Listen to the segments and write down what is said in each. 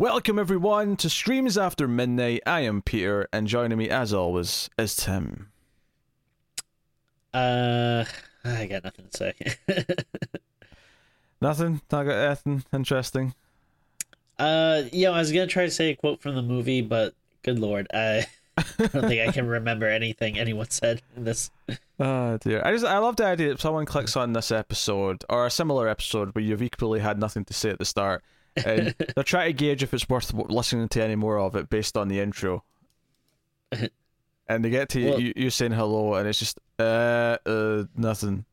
Welcome everyone to Streams After Midnight. I am Peter, and joining me as always is Tim. Uh, I got nothing to say. Nothing? Not got anything interesting? uh, know, I was gonna try to say a quote from the movie, but good lord, I, I don't think I can remember anything anyone said in this. Oh dear. I just I love the idea that someone clicks on this episode or a similar episode where you've equally had nothing to say at the start. And they're trying to gauge if it's worth listening to any more of it based on the intro. And they get to Well- you, you saying hello, and it's just uh uh nothing.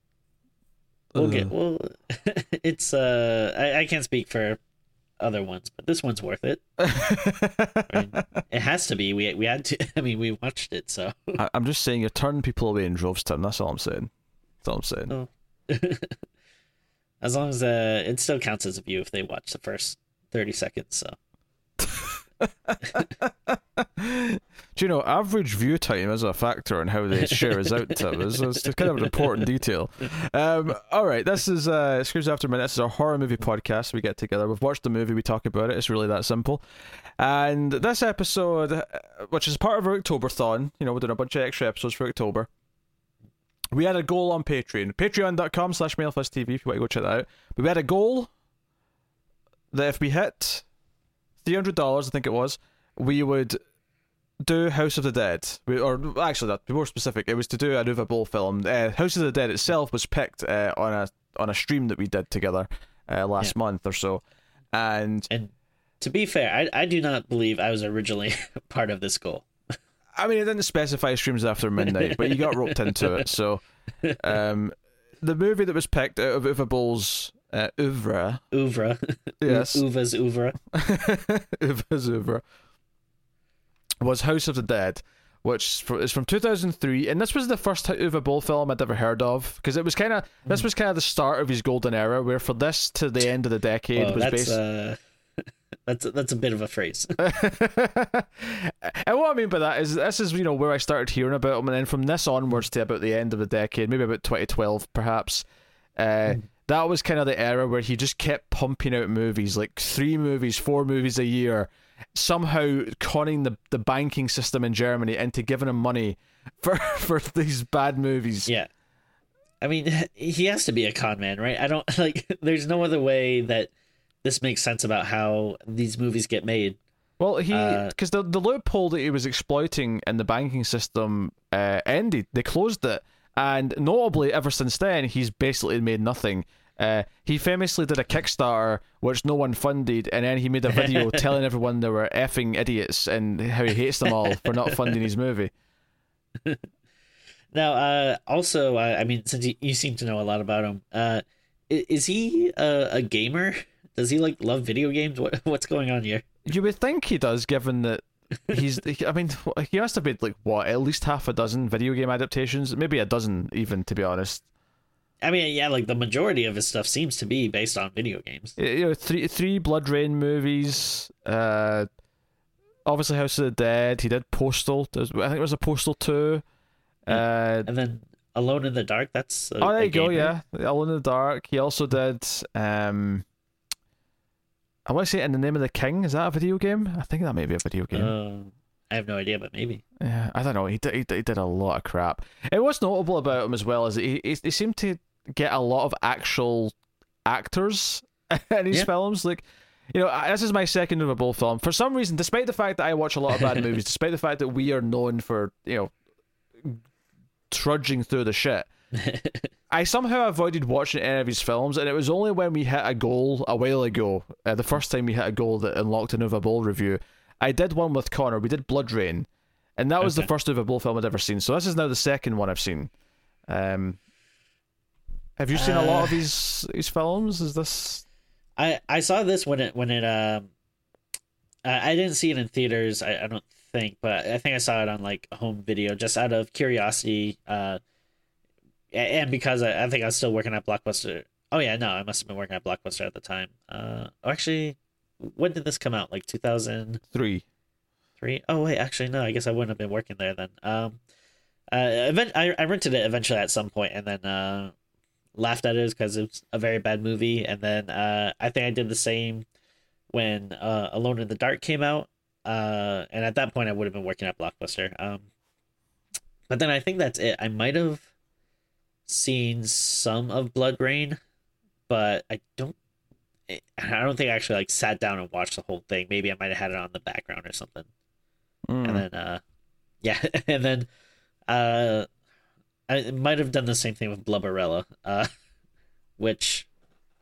We'll get Ugh. well. it's uh, I, I can't speak for other ones, but this one's worth it. I mean, it has to be. We we had to. I mean, we watched it, so. I, I'm just saying you're turning people away in droves, Tim. That's all I'm saying. That's all I'm saying. Oh. As long as uh, it still counts as a view if they watch the first thirty seconds. So Do you know average view time is a factor in how they share us out to us? It's kind of an important detail. Um, all right, this is uh, Screams After Midnight. This is our horror movie podcast. We get together. We've watched the movie. We talk about it. It's really that simple. And this episode, uh, which is part of our Octoberthon, you know, we're doing a bunch of extra episodes for October. We had a goal on Patreon, patreon.com slash mailfuzztv if you want to go check that out. But we had a goal that if we hit $300, I think it was, we would do House of the Dead. We, or actually, that to be more specific, it was to do a Uwe Boll film. Uh, House of the Dead itself was picked uh, on a on a stream that we did together uh, last month or so, and and to be fair, I I do not believe I was originally part of this goal. I mean, it didn't specify streams after midnight, but you got roped into it. So, um, the movie that was picked out of Uwe Boll's uh, oeuvre, Oeuvre. yes, Uva's oeuvre. Uwe's oeuvre, was House of the Dead, which is from 2003, and this was the first Uwe Boll film I'd ever heard of because it was kind of this was kind of the start of his golden era, where for this to the end of the decade Well, was that's based. uh, that's that's a bit of a phrase. and what I mean by that is this is you know where I started hearing about him, and then from this onwards to about the end of the decade, maybe about 2012 perhaps, uh, that was kind of the era where he just kept pumping out movies, like three movies, four movies a year, somehow conning the the banking system in Germany into giving him money for for these bad movies. yeah. I mean, he has to be a con man, right? I don't like. There's no other way that this makes sense about how these movies get made. Well, he Uh, because the the loophole that he was exploiting in the banking system uh, ended. They closed it, and notably, ever since then, he's basically made nothing. Uh, he famously did a Kickstarter which no one funded, and then he made a video telling everyone they were effing idiots and how he hates them all for not funding his movie. Now, uh, also, uh, I mean, since you, you seem to know a lot about him, uh, is he a, a gamer? Does he like love video games? What what's going on here? You would think he does, given that he's. I mean, he must have made like what at least half a dozen video game adaptations, maybe a dozen even, to be honest. I mean, yeah, like the majority of his stuff seems to be based on video games. you know, three three BloodRayne movies. Uh, obviously House of the Dead. He did Postal. I think it was a Postal two. Uh, And then Alone in the Dark, that's a, oh, there you go. game. Yeah, Alone in the Dark. He also did. Um, I want to say In the Name of the King. Is that a video game? I think that may be a video game. Uh, I have no idea, but maybe. Yeah, I don't know. He did, he did, he did a lot of crap. And what's notable about him as well is that he, he, he seemed to get a lot of actual actors in his Yeah. films. Like, you know, this is my second Boll film. For some reason, despite the fact that I watch a lot of bad movies, despite the fact that we are known for, you know, trudging through the shit, I somehow avoided watching any of his films, and it was only when we hit a goal a while ago, uh, the first time we hit a goal that unlocked an Uwe Boll review. I did one with Connor. We did BloodRayne, and that was the Okay. first Uwe Boll film I'd ever seen. So this is now the second one I've seen. Um, have you seen a lot of Uh, his his films? Is this? I I saw this when it when it um, I, I didn't see it in theaters. I, I don't think, but I think I saw it on like home video just out of curiosity. Uh, a- and because I, I think I was still working at Blockbuster. Oh yeah, no, I must have been working at Blockbuster at the time. Uh, oh, actually, when did this come out? Like two thousand Three. three? Oh wait, actually no, I guess I wouldn't have been working there then. Um, uh, event I I rented it eventually at some point, and then uh, laughed at it because it's a very bad movie. And then uh, I think I did the same when uh, Alone in the Dark came out, uh, and at that point I would have been working at Blockbuster. Um, but then I think that's it. I might have seen some of BloodRayne, but I don't. I don't think I actually like sat down and watched the whole thing. Maybe I might have had it on the background or something. Mm. And then, uh, yeah, and then, uh, I might have done the same thing with Blubberella, uh, which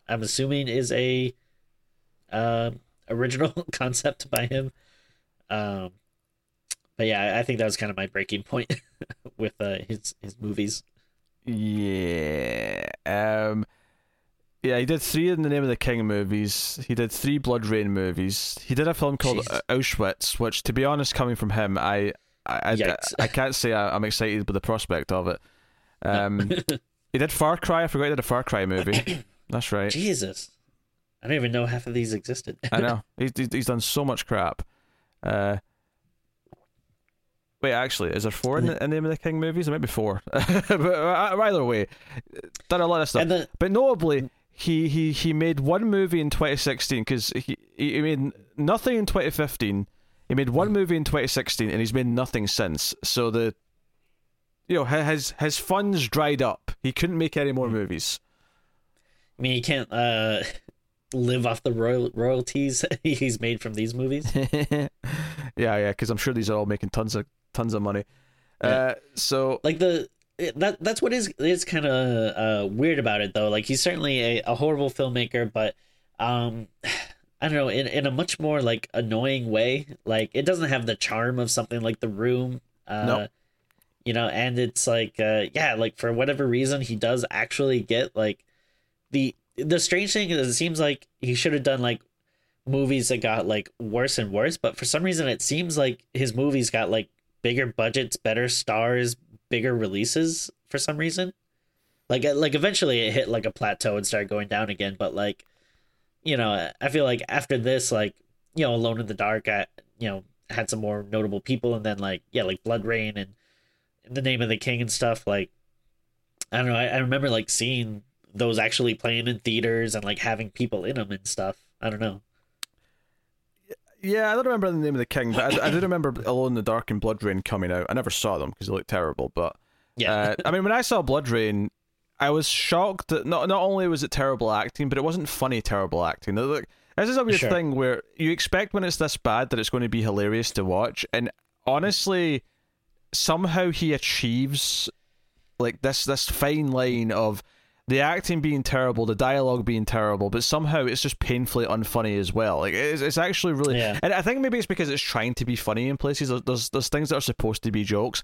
I'm assuming is a uh, original concept by him. Um, but yeah, I think that was kind of my breaking point with uh, his his movies. Yeah. Um. Yeah, he did three in the Name of the King movies. He did three BloodRayne movies. He did a film called Jesus. Auschwitz, which, to be honest, coming from him, I I, I, I can't say I, I'm excited with the prospect of it. Um, he did Far Cry. I forgot he did a Far Cry movie. That's right. Jesus, I don't even know half of these existed. I know. He's, he's he's done so much crap. Uh, wait, actually, is there four in the in Name of the King movies? There might be four. but uh, either way, done a lot of stuff. then But notably, he he he made one movie in 2016 because he he made nothing in 2015. He made one movie in 2016, and he's made nothing since. So the you know his his funds dried up. He couldn't make any more movies. I mean, he can't uh live off the royal royalties he's made from these movies. yeah, yeah, because I'm sure these are all making tons of tons of money. Yeah. Uh, so like the that that's what is is kind of uh weird about it though like he's certainly a, a horrible filmmaker but um i don't know in, in a much more like annoying way like it doesn't have the charm of something like the room uh No. you know and it's like uh yeah like for whatever reason he does actually get like the the strange thing is it seems like he should have done like movies that got like worse and worse but for some reason it seems like his movies got like bigger budgets better stars bigger releases for some reason. Like uh, like eventually it hit like a plateau and started going down again but like you know i feel like after this like you know alone in the dark i you know had some more notable people and then like yeah like bloodrayne and the name of the king and stuff like i don't know i, I remember like seeing those actually playing in theaters and like having people in them and stuff. I don't know yeah, I don't remember the name of the king, but I, I do remember Alone in the Dark and BloodRayne coming out. I never saw them because they looked terrible, but yeah Uh, I mean, when I saw BloodRayne, I was shocked that not not only was it terrible acting, but it wasn't funny terrible acting. Look, This is a weird Sure. thing where you expect when it's this bad that it's going to be hilarious to watch, and honestly, somehow he achieves like this this fine line of the acting being terrible, the dialogue being terrible, but somehow it's just painfully unfunny as well. Like it's, it's actually really, Yeah. and I think maybe it's because it's trying to be funny in places. There's, there's there's things that are supposed to be jokes.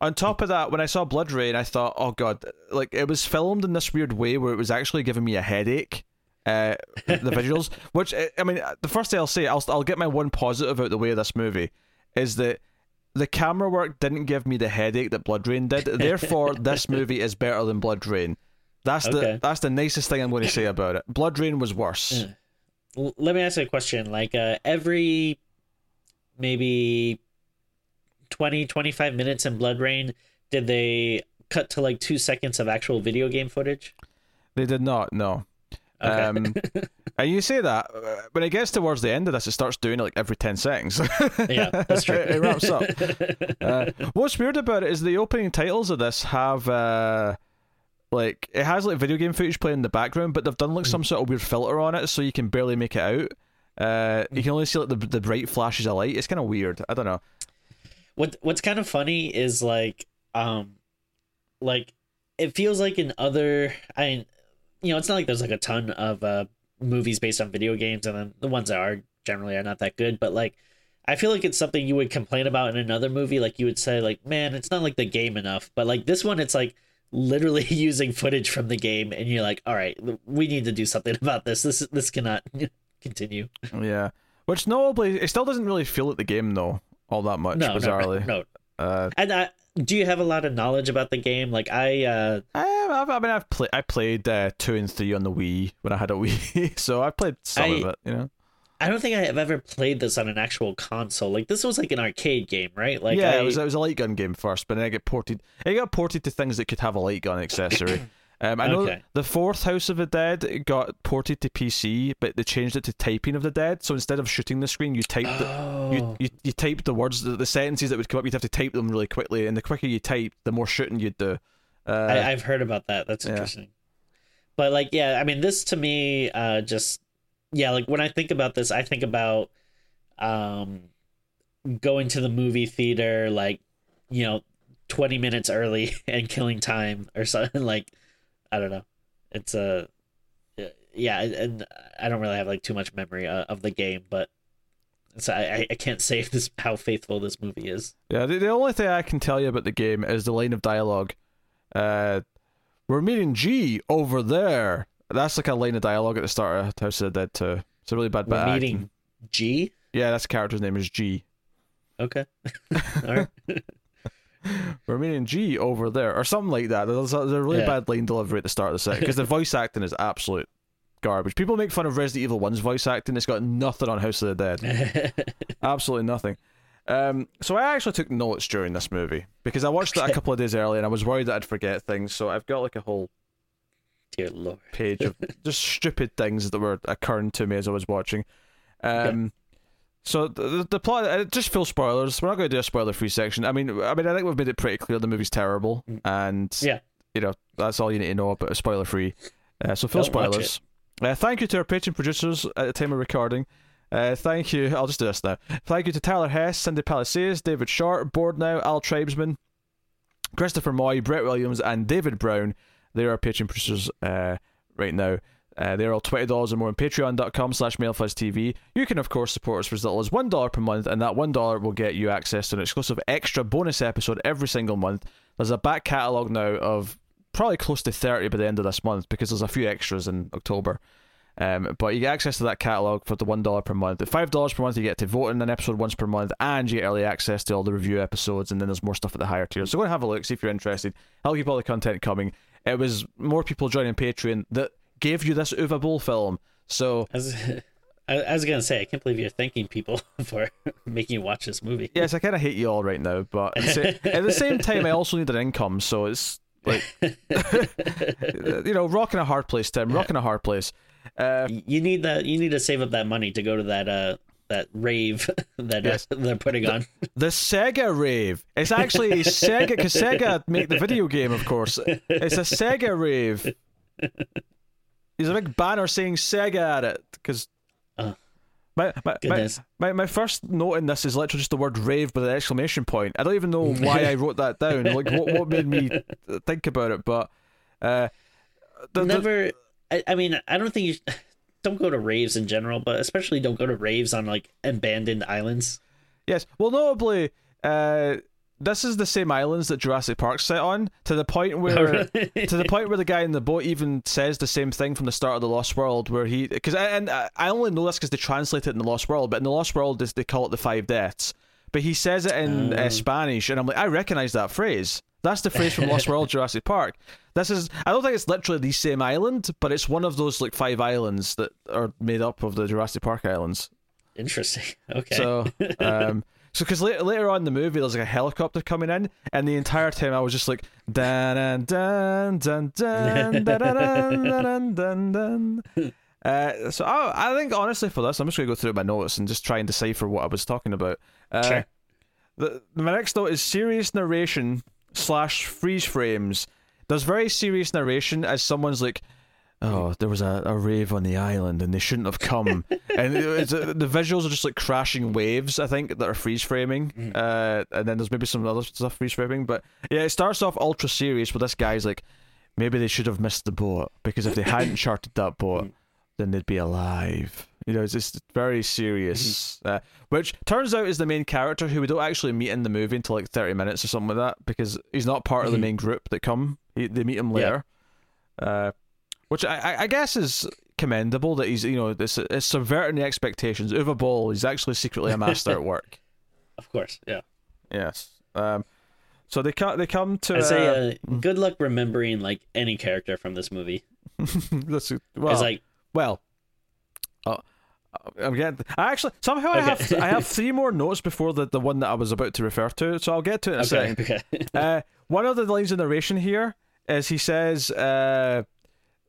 On top of that, when I saw BloodRayne, I thought, oh god, like it was filmed in this weird way where it was actually giving me a headache. Uh, the visuals, which I I mean, the first thing I'll say, I'll I'll get my one positive out the way of this movie, is that the camera work didn't give me the headache that BloodRayne did. Therefore, this movie is better than BloodRayne. That's the that's the nicest thing I'm going to say about it. BloodRayne was worse. Yeah. Let me ask you a question like uh every maybe 20 25 minutes in bloodrayne did they cut to like two seconds of actual video game footage They did not. No. okay Um, and you say that uh, when it gets towards the end of this, it starts doing it like every ten seconds. yeah that's true it, it wraps up. Uh, what's weird about it is the opening titles of this have uh, like it has like video game footage playing in the background, but they've done like some sort of weird filter on it, so you can barely make it out. Uh, you can only see like the the bright flashes of light. It's kind of weird. I don't know. what what's kind of funny is like um like it feels like in other i you know it's not like there's like a ton of uh movies based on video games and then the ones that are generally are not that good but like i feel like it's something you would complain about in another movie like you would say like man it's not like the game enough but like this one it's like literally using footage from the game and you're like all right we need to do something about this this this cannot continue Yeah. Which notably, it still doesn't really feel like the game though, all that much. no no bizarrely. no, no. Uh, and I, do you have a lot of knowledge about the game like i uh I, I've, I mean, I've played. I played uh, two and three on the Wii when I had a Wii, so I've played some I- of it. You know. I don't think I have ever played this on an actual console. Like this was like an arcade game, right? Like yeah, I, it was it was a light gun game first, but then it got ported. It got ported to things that could have a light gun accessory. Um, I know Okay. the fourth House of the Dead got ported to PC, but they changed it to typing of the dead. So instead of shooting the screen, you typed the, Oh, you, you you typed the words, the, the sentences that would come up. You'd have to type them really quickly, and the quicker you type, the more shooting you'd do. Uh, I, I've heard about that. That's yeah. interesting. But like, yeah, I mean, this to me, uh, just yeah, like when I think about this, I think about um, going to the movie theater, like you know, twenty minutes early and killing time or something. Like, I don't know. It's a yeah, and I don't really have like too much memory uh, of the game, but. So I, I can't say this how faithful this movie is. Yeah, the, the only thing I can tell you about the game is the line of dialogue. Uh, we're meeting G over there. That's like a line of dialogue at the start of House of the Dead 2. It's a really bad bit meeting acting. G. Yeah, that's the character's name is G. Okay. All right. We're meeting G over there, or something like that. There's a, there's a really Yeah. bad line delivery at the start of the set because the voice acting is absolute garbage. People make fun of Resident Evil 1's voice acting. It's got nothing on House of the Dead. Absolutely nothing. Um, so I actually took notes during this movie because I watched it a couple of days early and I was worried that I'd forget things. So I've got like a whole Dear Lord. page of just stupid things that were occurring to me as I was watching. Um, so the, the, plot, uh, just full spoilers. We're not going to do a spoiler-free section. I mean, I mean, I think we've made it pretty clear the movie's terrible, and Yeah. you know that's all you need to know about spoiler-free. Uh, so full Don't spoilers. Uh, thank you to our Patreon producers at the time of recording. Uh, thank you. I'll just do this now. Thank you to Tyler Hess, Cindy Palacios, David Short, Board Now, Al Tribesman, Christopher Moy, Brett Williams, and David Brown. They're our Patreon producers uh, right now. Uh, they're all twenty dollars or more on Patreon.com slash MailFuzzTV. You can of course support us for as little as one dollar per month, and that one dollar will get you access to an exclusive extra bonus episode every single month. There's a back catalogue now of probably close to thirty by the end of this month because there's a few extras in October. Um, but you get access to that catalogue for the one dollar per month. Five dollars per month, you get to vote in an episode once per month, and you get early access to all the review episodes. And then there's more stuff at the higher tiers. So go and have a look, see if you're interested. I'll keep all the content coming. It was more people joining Patreon that gave you this Uwe Boll film. So I was, I, was gonna say I can't believe you're thanking people for making you watch this movie. yes, I kind of hate you all right now, but at the, at the same time, I also need an income. So it's like you know, rocking a hard place, Tim. Rocking a hard place. Uh, You need that. You need to save up that money to go to that uh that rave that uh, Yes. they're putting on. The Sega rave. It's actually Sega because Sega make the video game, of course. It's a Sega rave. There's a big banner saying Sega at it because. Oh. My, my, my, Goodness. my my first note in this is literally just the word rave with an exclamation point. I don't even know why I wrote that down. Like what what made me think about it, but uh, the, the- Never. I, I mean, I don't think you. Don't go to raves in general, but especially don't go to raves on like abandoned islands. Yes. Well, notably, uh, this is the same islands that Jurassic Park set on, to the point where to the point where the guy in the boat even says the same thing from the start of the Lost World, where he because I, and I only know this because they translate it in the Lost World, but in the Lost World they- they call it the Five Deaths, but he says it in uh, Oh. Spanish, and I'm like, I recognize that phrase. That's the phrase from Lost World Jurassic Park. This is I don't think it's literally the same island, but it's one of those like five islands that are made up of the Jurassic Park islands. Interesting. Okay. So, um, so because later, later on in the movie, there's like a helicopter coming in, and the entire time I was just like dun dun dun dun dun dun dun dun dun. Uh, so I, I think honestly for this, I'm just gonna go through my notes and just try and decipher what I was talking about. Uh, Sure. the, my next note is serious narration slash freeze frames. There's very serious narration as someone's like, "Oh, there was a, a rave on the island and they shouldn't have come," and uh, the visuals are just like crashing waves. I think that are freeze framing, uh, and then there's maybe some other stuff freeze framing. But yeah, it starts off ultra serious, but this guy's like, maybe they should have missed the boat because if they hadn't charted that boat, then they'd be alive. You know, it's just very serious. Uh, which turns out is the main character who we don't actually meet in the movie until like 30 minutes or something like that because he's not part of the Mhm. main group that come. He, they meet him Yeah. later. Uh, which I, I- guess is commendable that he's, you know, this it's subverting the expectations. Uwe Boll, he's actually secretly a master at work. of course. Yeah. Yes. Um, so they come, they come to. I say, uh, uh, good luck remembering like any character from this movie. that's, It's well, like Well, I'm getting. I actually somehow I have I have three more notes before the, the one that I was about to refer to, so I'll get to it in a okay, second. okay. Uh, one of the lines of narration here is he says uh,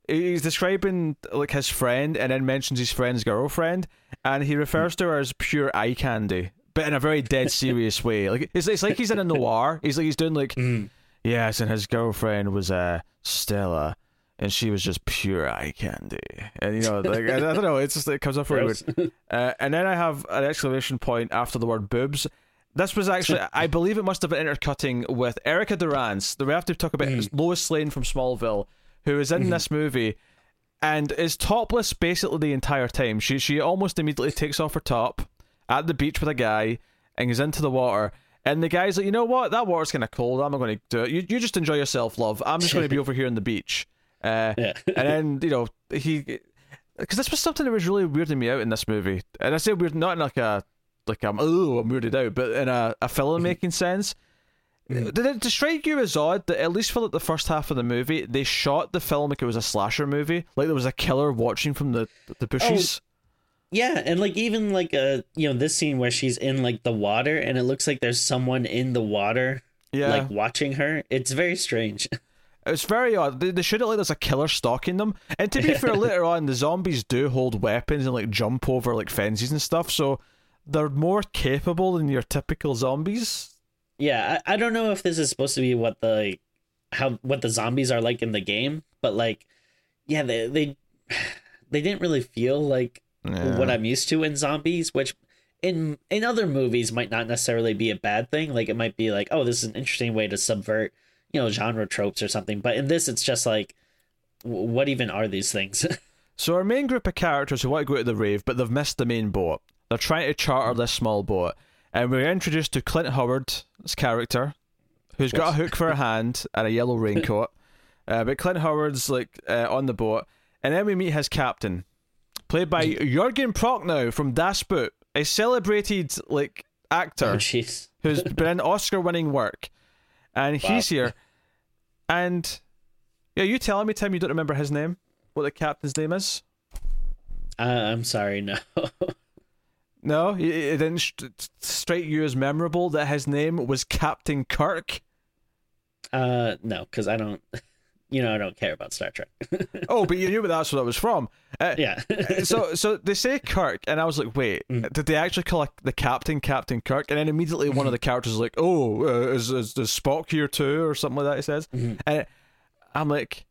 he's describing like his friend, and then mentions his friend's girlfriend, and he refers to her as pure eye candy, but in a very dead serious way. Like it's it's like he's in a noir. He's like he's doing like Mhm. yes, and his girlfriend was uh Stella. And she was just pure eye candy, and you know, like I, I don't know, it's just it comes off very weird. Uh, and then I have an exclamation point after the word boobs. This was actually, I believe it must have been intercutting with Erica Durance. We have to talk about Mm. Lois Lane from Smallville, who is in Mhm. this movie and is topless basically the entire time. She she almost immediately takes off her top at the beach with a guy and goes into the water. And the guy's like, you know what? That water's kind of cold. I'm not going to do it. You, you just enjoy yourself, love. I'm just going to be over here on the beach. Uh, yeah. and then you know he because this was something that was really weirding me out in this movie and i say weird not in like a like i'm oh i'm weirded out but in a, a filmmaking sense Mhm. did it strike you as odd that at least for like the first half of the movie they shot the film like it was a slasher movie like there was a killer watching from the the bushes Yeah, and like even like uh you know this scene where she's in like the water and it looks like there's someone in the water yeah like watching her. It's very strange. it's very odd they, they should have like there's a killer stalking them and to be fair later on the zombies do hold weapons and like jump over like fences and stuff so they're more capable than your typical zombies yeah, I, I don't know if this is supposed to be what the how what the zombies are like in the game, but like yeah, they they they didn't really feel like Yeah. what I'm used to in zombies, which in in other movies might not necessarily be a bad thing. Like it might be like, oh, this is an interesting way to subvert, you know, genre tropes or something. But in this, it's just like, what even are these things? So our main group of characters who want to go to the rave, but they've missed the main boat. They're trying to charter this small boat, and we're introduced to Clint Howard's character, who's got a hook for a hand and a yellow raincoat. uh, but Clint Howard's like uh, on the boat, and then we meet his captain, played by Jurgen Prochnow from Das Boot, a celebrated like oh, actor jeez. who's been in Oscar-winning work, and he's here. And yeah, you telling me, Tim, you don't remember his name? What the captain's name is? Uh, I'm sorry, no. No, it, it didn't st- strike you as memorable that his name was Captain Kirk. uh, no, because I don't, you know, I don't care about Star Trek. Oh, but you knew that's what it was from. Uh, yeah. so, so they say Kirk, and I was like, wait, Mm. did they actually call the captain Captain Kirk? And then immediately one of the characters is like, oh, uh, is, is is Spock here too, or something like that? He says, Mhm. and I'm like.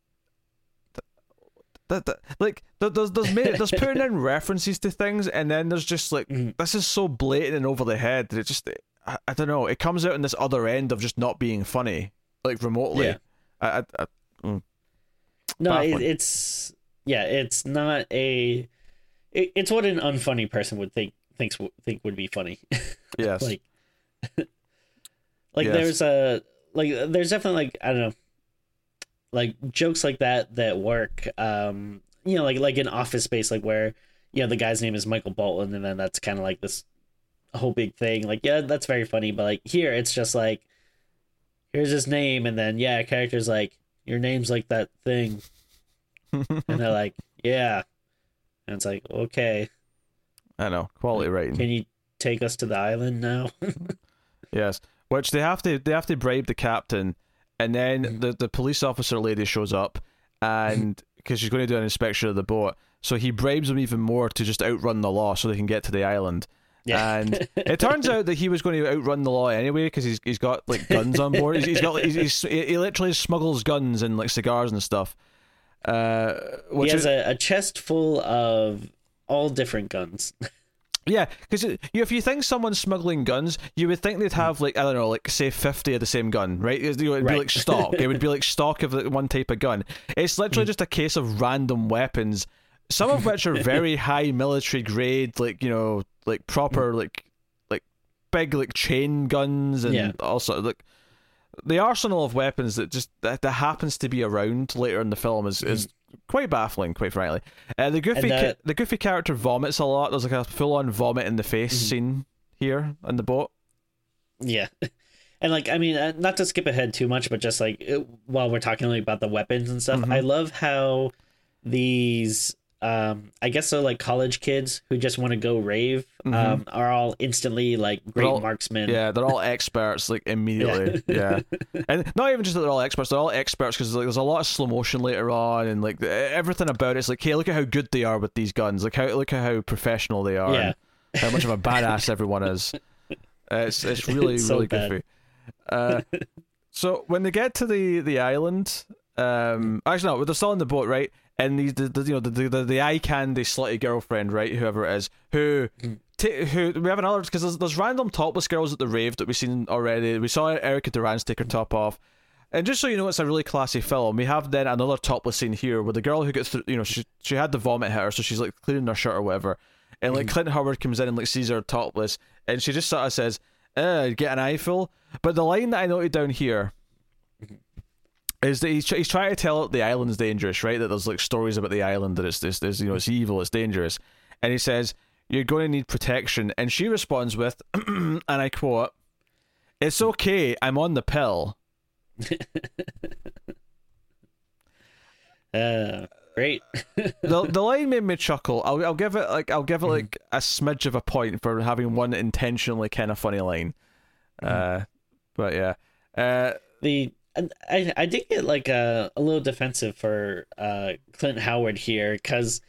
That, that, like there's there's made, there's putting in references to things and then there's just like Mhm. this is so blatant and over the head that it just I, I don't know it comes out in this other end of just not being funny like remotely Yeah. I, I, I, No, it, it's yeah, it's not a. It, it's what an unfunny person would think thinks think would be funny. yes like, like Yes. there's a like there's definitely like I don't know, like jokes like that that work. Um, you know, like like in Office Space, like where you know the guy's name is Michael Bolton, and then that's kind of like this whole big thing. Like, yeah, that's very funny, but like here, it's just like here's his name, and then yeah, characters like your name's like that thing, and they're like, yeah, and it's like, okay, I know. Quality writing can you take us to the island now? yes. Which they have to they have to bribe the captain. And then Mhm. the, the police officer lady shows up and because she's going to do an inspection of the boat. So he bribes them even more to just outrun the law so they can get to the island And it turns out that he was going to outrun the law anyway because he's he's got like guns on board. He's, he's got he's, he's, he literally smuggles guns and like cigars and stuff. Uh, he which has is, a, a chest full of all different guns. yeah, because you if you think someone's smuggling guns, you would think they'd have like I don't know, like say fifty of the same gun, right? It would be Right. like stock. it would be like stock of like, one type of gun. It's literally just a case of random weapons, some of which are very high military grade, like you know, like proper like like big like chain guns and Yeah. also like the arsenal of weapons that just that, that happens to be around later in the film is is quite baffling, quite frankly. Uh, the goofy Mm. And, uh, the goofy character vomits a lot. There's like a full on vomit in the face Mhm. scene here on the boat. Yeah. And like I mean, uh, not to skip ahead too much, but just like uh, while we're talking like, about the weapons and stuff, Mhm. I love how these um I guess so like college kids who just want to go rave um are all instantly like great all- marksmen. Yeah, they're all experts like immediately. Yeah. and not even just that they're all experts; they're all experts because like there's a lot of slow motion later on, and like everything about it's like, hey, look at how good they are with these guns. Like how look at how professional they are. Yeah. and how much of a badass everyone is. Uh, it's it's really It's so really bad. goofy. Uh, so when they get to the the island, um, actually no, they're still on the boat, right? And the, the, the you know the, the the eye candy slutty girlfriend, right? Whoever it is, who. ta who we have another because there's, there's random topless girls at the rave that we've seen already. We saw Erica Durance take her top off, and just so you know, it's a really classy film. We have then another topless scene here where the girl who gets through, you know, she she had the vomit hit her, so she's like cleaning her shirt or whatever, and like Clint Howard comes in and like sees her topless, and she just sort of says, "Uh, get an eyeful." But the line that I noted down here is that he's, he's trying to tell the island's dangerous, right? That there's like stories about the island that it's this, this you know, it's evil, it's dangerous, and he says you're going to need protection, and she responds with, and I quote, "It's okay, I'm on the pill." Uh, great. the the line made me chuckle. I'll I'll give it like I'll give it like a smidge of a point for having one intentionally kind of funny line. Mm-hmm. Uh, but yeah, uh, the I I did get like a a little defensive for uh Clint Howard here because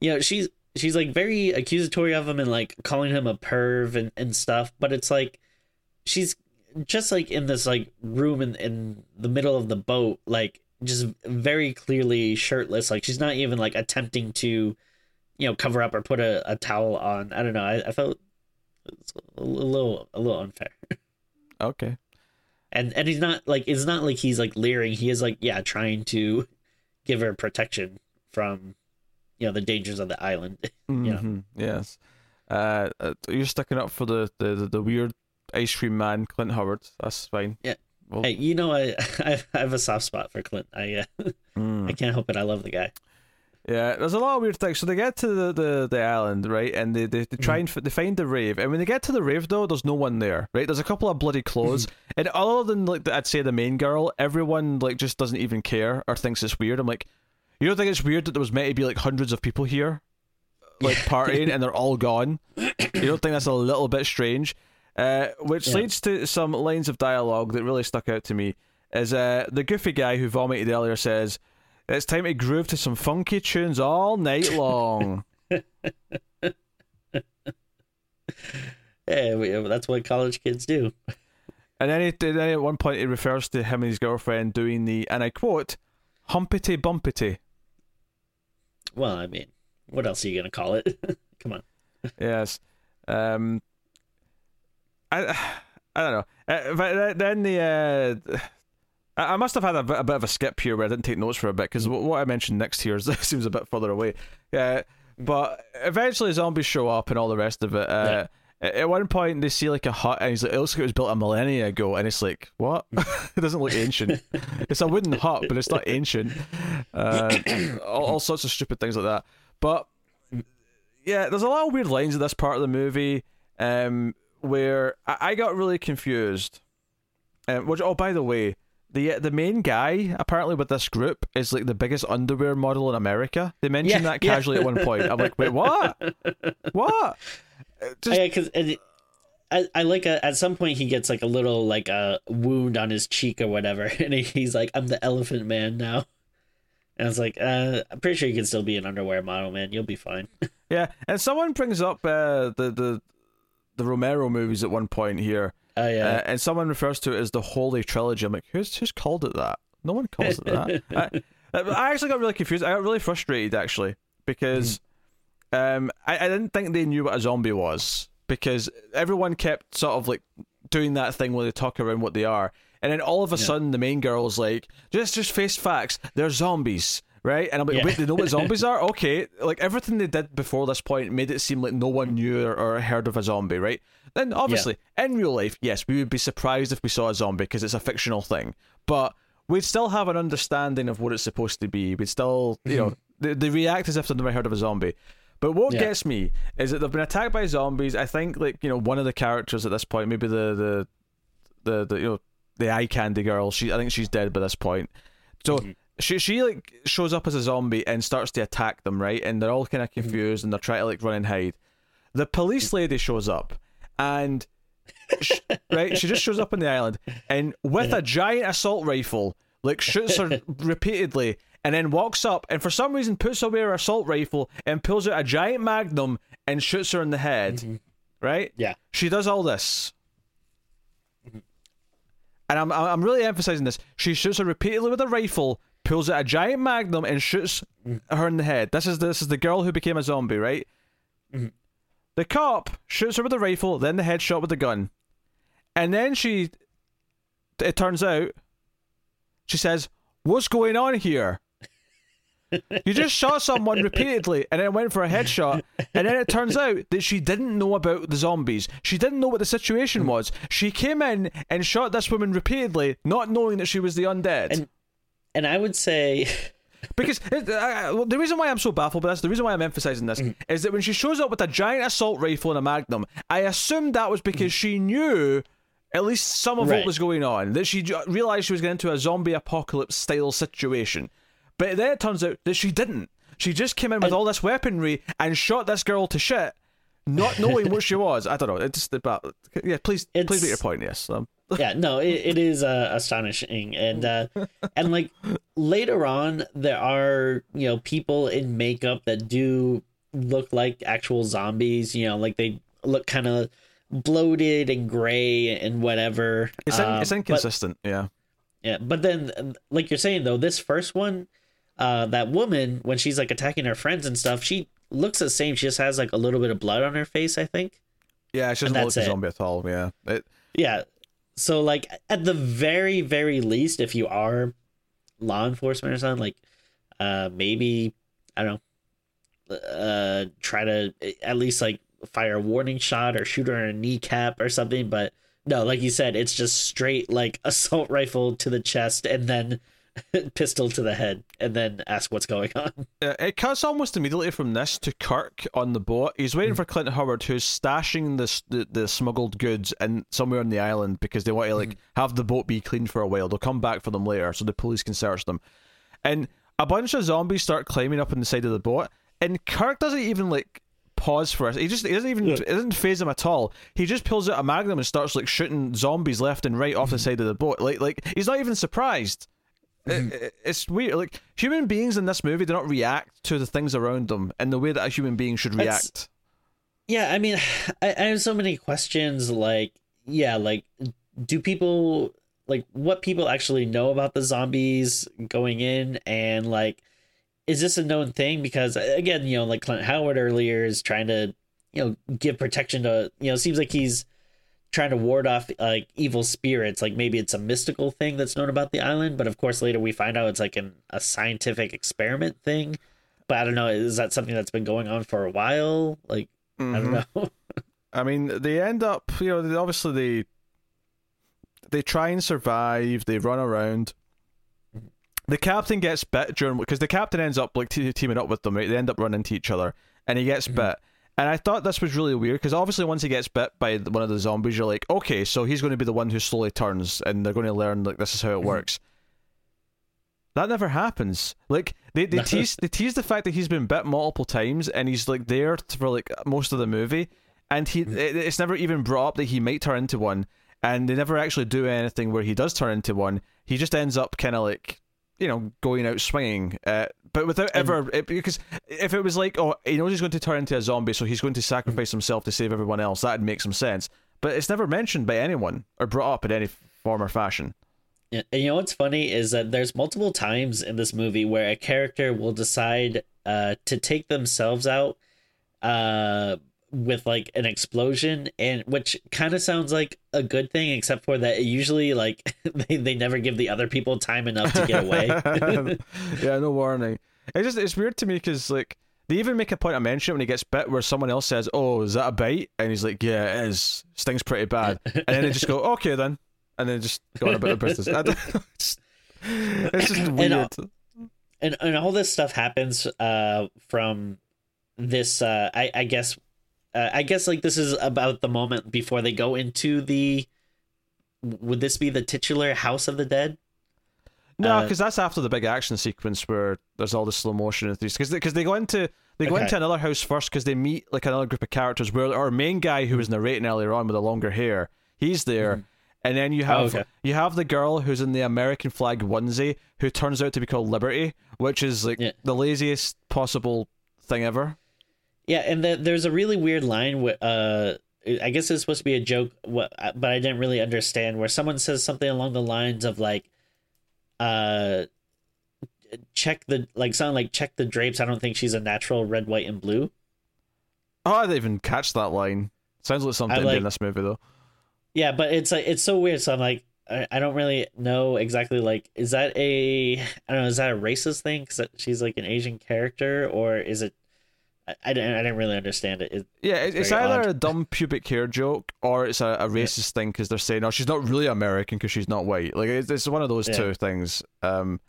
you know she's she's like very accusatory of him and like calling him a perv and and stuff, but it's like she's just like in this like room in in the middle of the boat, like just very clearly shirtless. Like she's not even like attempting to you know cover up or put a, a towel on. I don't know. I, I felt a little a little unfair okay. And and he's not like it's not like he's like leering he is like yeah trying to give her protection from you know the dangers of the island Yeah. Mhm, Yes. Uh, uh, you're sticking up for the, the, the, the weird ice cream man, Clint Howard. That's fine. Yeah. Well, hey you know i i have a soft spot for clint i uh, mm. i can't help it i love the guy Yeah, there's a lot of weird things. So they get to the, the, the island, right, and they, they, they try and f- they find the rave. And when they get to the rave, though, there's no one there, right? There's a couple of bloody clothes, and other than like the, I'd say the main girl, everyone like just doesn't even care or thinks it's weird. I'm like, you don't think it's weird that there was meant to be like hundreds of people here, like partying, and they're all gone? You don't think that's a little bit strange? Uh, which Yeah. leads to some lines of dialogue that really stuck out to me. Is uh, the goofy guy who vomited earlier says, "It's time to groove to some funky tunes all night long." yeah we, that's what college kids do and then, he, then at one point he refers to him and his girlfriend doing the, and I quote, "humpity bumpity." well i mean what else are you gonna call it come on yes. Um. I I don't know. Uh, but then the uh, I I must have had a bit, a bit of a skip here where I didn't take notes for a bit because what I mentioned next here is, seems a bit further away. Yeah, but eventually zombies show up and all the rest of it. Uh, At one point, they see like a hut, and he's like, "It looks like it was built a millennia ago," and it's like, "What? it doesn't look ancient. it's a wooden hut, but it's not ancient." Uh, all, all sorts of stupid things like that. But yeah, there's a lot of weird lines in this part of the movie um, where I, I got really confused. Um, which, oh, by the way, the the main guy apparently with this group is like the biggest underwear model in America. They mentioned Yeah, that yeah. casually at one point. I'm like, wait, what? what? Uh, Just, yeah because I, I like a, at some point he gets like a little like a wound on his cheek or whatever and he's like i'm the elephant man now and i was like uh i'm pretty sure you can still be an underwear model man you'll be fine yeah, and someone brings up uh, the the the Romero movies at one point here, oh yeah uh, and someone refers to it as the Holy Trilogy. I'm like, who's who's called it that? No one calls it that. I, I actually got really confused. I got really frustrated actually because um, I, I didn't think they knew what a zombie was because everyone kept sort of like doing that thing where they talk around what they are, and then all of a Yeah. sudden the main girl's like, just just face facts. They're zombies. Right, and I'm like, Yeah. wait, they know what zombies are? Okay, like everything they did before this point made it seem like no one knew or, or heard of a zombie, right? Then obviously, in real life, yes, we would be surprised if we saw a zombie because it's a fictional thing, but we'd still have an understanding of what it's supposed to be. We'd still, you know, mm-hmm. they, they react as if they've never heard of a zombie. But what Yeah. gets me is that they've been attacked by zombies. I think, like you know, one of the characters at this point, maybe the the the, the you know the eye candy girl. She, I think she's dead by this point. So mm-hmm. She she like shows up as a zombie and starts to attack them, right? And they're all kind of mm-hmm. confused and they're trying to like run and hide. The police lady shows up and sh- right, she just shows up on the island and with a mm-hmm. giant assault rifle, like shoots her repeatedly and then walks up and for some reason puts away her assault rifle and pulls out a giant magnum and shoots her in the head. Mm-hmm. Right? Yeah. She does all this. And I'm I'm really emphasizing this. She shoots her repeatedly with a rifle, pulls out a giant magnum, and shoots her in the head. This is this is the girl who became a zombie, right? Mm-hmm. The cop shoots her with a rifle, then the headshot with the gun, and then she. It turns out, she says, "What's going on here?" you just shot someone repeatedly and then went for a headshot, and then it turns out that she didn't know about the zombies. She didn't know what the situation mm. was. She came in and shot this woman repeatedly, not knowing that she was the undead. And- And I would say, Because it, uh, well, the reason why I'm so baffled by this, the reason why I'm emphasizing this, is that when she shows up with a giant assault rifle and a magnum, I assumed that was because she knew at least some of what was going on, that she realized she was getting into a zombie apocalypse style situation. But then it turns out that she didn't. She just came in with all this weaponry and shot this girl to shit, not knowing what she was. I don't know. It's just about yeah. Please, please make your point. Yes. Um, yeah, no, it, it is uh, astonishing, and uh, and like later on, there are you know people in makeup that do look like actual zombies. You know, like they look kind of bloated and gray and whatever. it's in, Um, it's but- inconsistent. yeah. Yeah, but then, like you're saying though, this first one, uh, that woman when she's like attacking her friends and stuff, she looks the same. She just has like a little bit of blood on her face, I think. Yeah, she doesn't look like a zombie at all. Yeah. It, Yeah. So like at the very very least, if you are law enforcement or something, like uh maybe I don't know, uh try to at least like fire a warning shot or shoot her in a kneecap or something. But no, like you said, it's just straight like assault rifle to the chest and then pistol to the head and then ask what's going on. Uh, it cuts almost immediately from this to Kirk on the boat. He's waiting hmm. for Clint Howard, who's stashing this, the the smuggled goods in somewhere on the island because they want to like hmm. have the boat be cleaned for a while. They'll come back for them later, so the police can search them. And a bunch of zombies start climbing up on the side of the boat, and Kirk doesn't even like pause for us. He just he doesn't even it doesn't phase him at all. He just pulls out a magnum and starts like shooting zombies left and right off the hmm. side of the boat. Like like he's not even surprised. It- mm-hmm. it- it's weird. Like human beings in this movie do not react to the things around them in the way that a human being should That's- react. Yeah, I mean, I, I have so many questions. Like, yeah, like, do people like what people actually know about the zombies going in, and like, is this a known thing? Because uh, again, you know, like Clint Howard earlier is trying to, you know, give protection to, you know, seems like he's trying to ward off like evil spirits. Like maybe it's a mystical thing that's known about the island, but of course later we find out it's like an a scientific experiment thing. But I don't know, is that something that's been going on for a while? Like I Mhm. don't know. I mean, they end up, you know, they, obviously they they try and survive. They run around. The captain gets bit during because the captain ends up like te- teaming up with them. Right, they end up running into each other, and he gets bit. And I thought this was really weird because obviously once he gets bit by one of the zombies, you're like, okay, so he's going to be the one who slowly turns, and they're going to learn like this is how it mm-hmm. works. That never happens. Like they they tease they tease the fact that he's been bit multiple times, and he's like there for like most of the movie, and he mm-hmm. it, it's never even brought up that he might turn into one, and they never actually do anything where he does turn into one. He just ends up kind of like you know going out swinging, uh, but without ever it, because if it was like oh he knows he's going to turn into a zombie, so he's going to sacrifice himself to save everyone else, that'd make some sense. But it's never mentioned by anyone or brought up in any form or fashion. Yeah, And you know what's funny is that there's multiple times in this movie where a character will decide uh, to take themselves out uh, with like an explosion, and which kind of sounds like a good thing, except for that it usually like they, they never give the other people time enough to get away. yeah, no warning. It's just it's weird to me because like they even make a point of mention when he gets bit where someone else says, "Oh, is that a bite?" and he's like, "Yeah, it is. Stings pretty bad." and then they just go, "Okay, then," and then just go on about their business. It's, it's just weird. uh, and and all this stuff happens uh from this uh I I guess uh, I guess like this is about the moment before they go into the would this be the titular House of the Dead? No, Uh, because that's after the big action sequence where there's all the slow motion and things. Because because they, go into they go Okay. into another house first because they meet like another group of characters where our main guy who was narrating earlier on with the longer hair, he's there, and then you have Mm-hmm. Oh, okay. you have the girl who's in the American flag onesie who turns out to be called Liberty, which is like Yeah. the laziest possible thing ever. Yeah, and the, there's a really weird line. Uh, I guess it's supposed to be a joke, but I didn't really understand. Where someone says something along the lines of like, uh, check the like something like check the drapes. I don't think she's a natural red, white, and blue. Oh, I didn't even catch that line. Sounds like something like- in this movie though. Yeah, but it's like it's so weird. So I'm like, I, I don't really know exactly. Like, is that a I don't know? Is that a racist thing because she's like an Asian character, or is it? I, I didn't I didn't really understand it. it Yeah, it, it's either odd. a dumb pubic hair joke or it's a, a racist thing because they're saying, "Oh, she's not really American because she's not white." Like it's, it's one of those Yeah. two things. Um,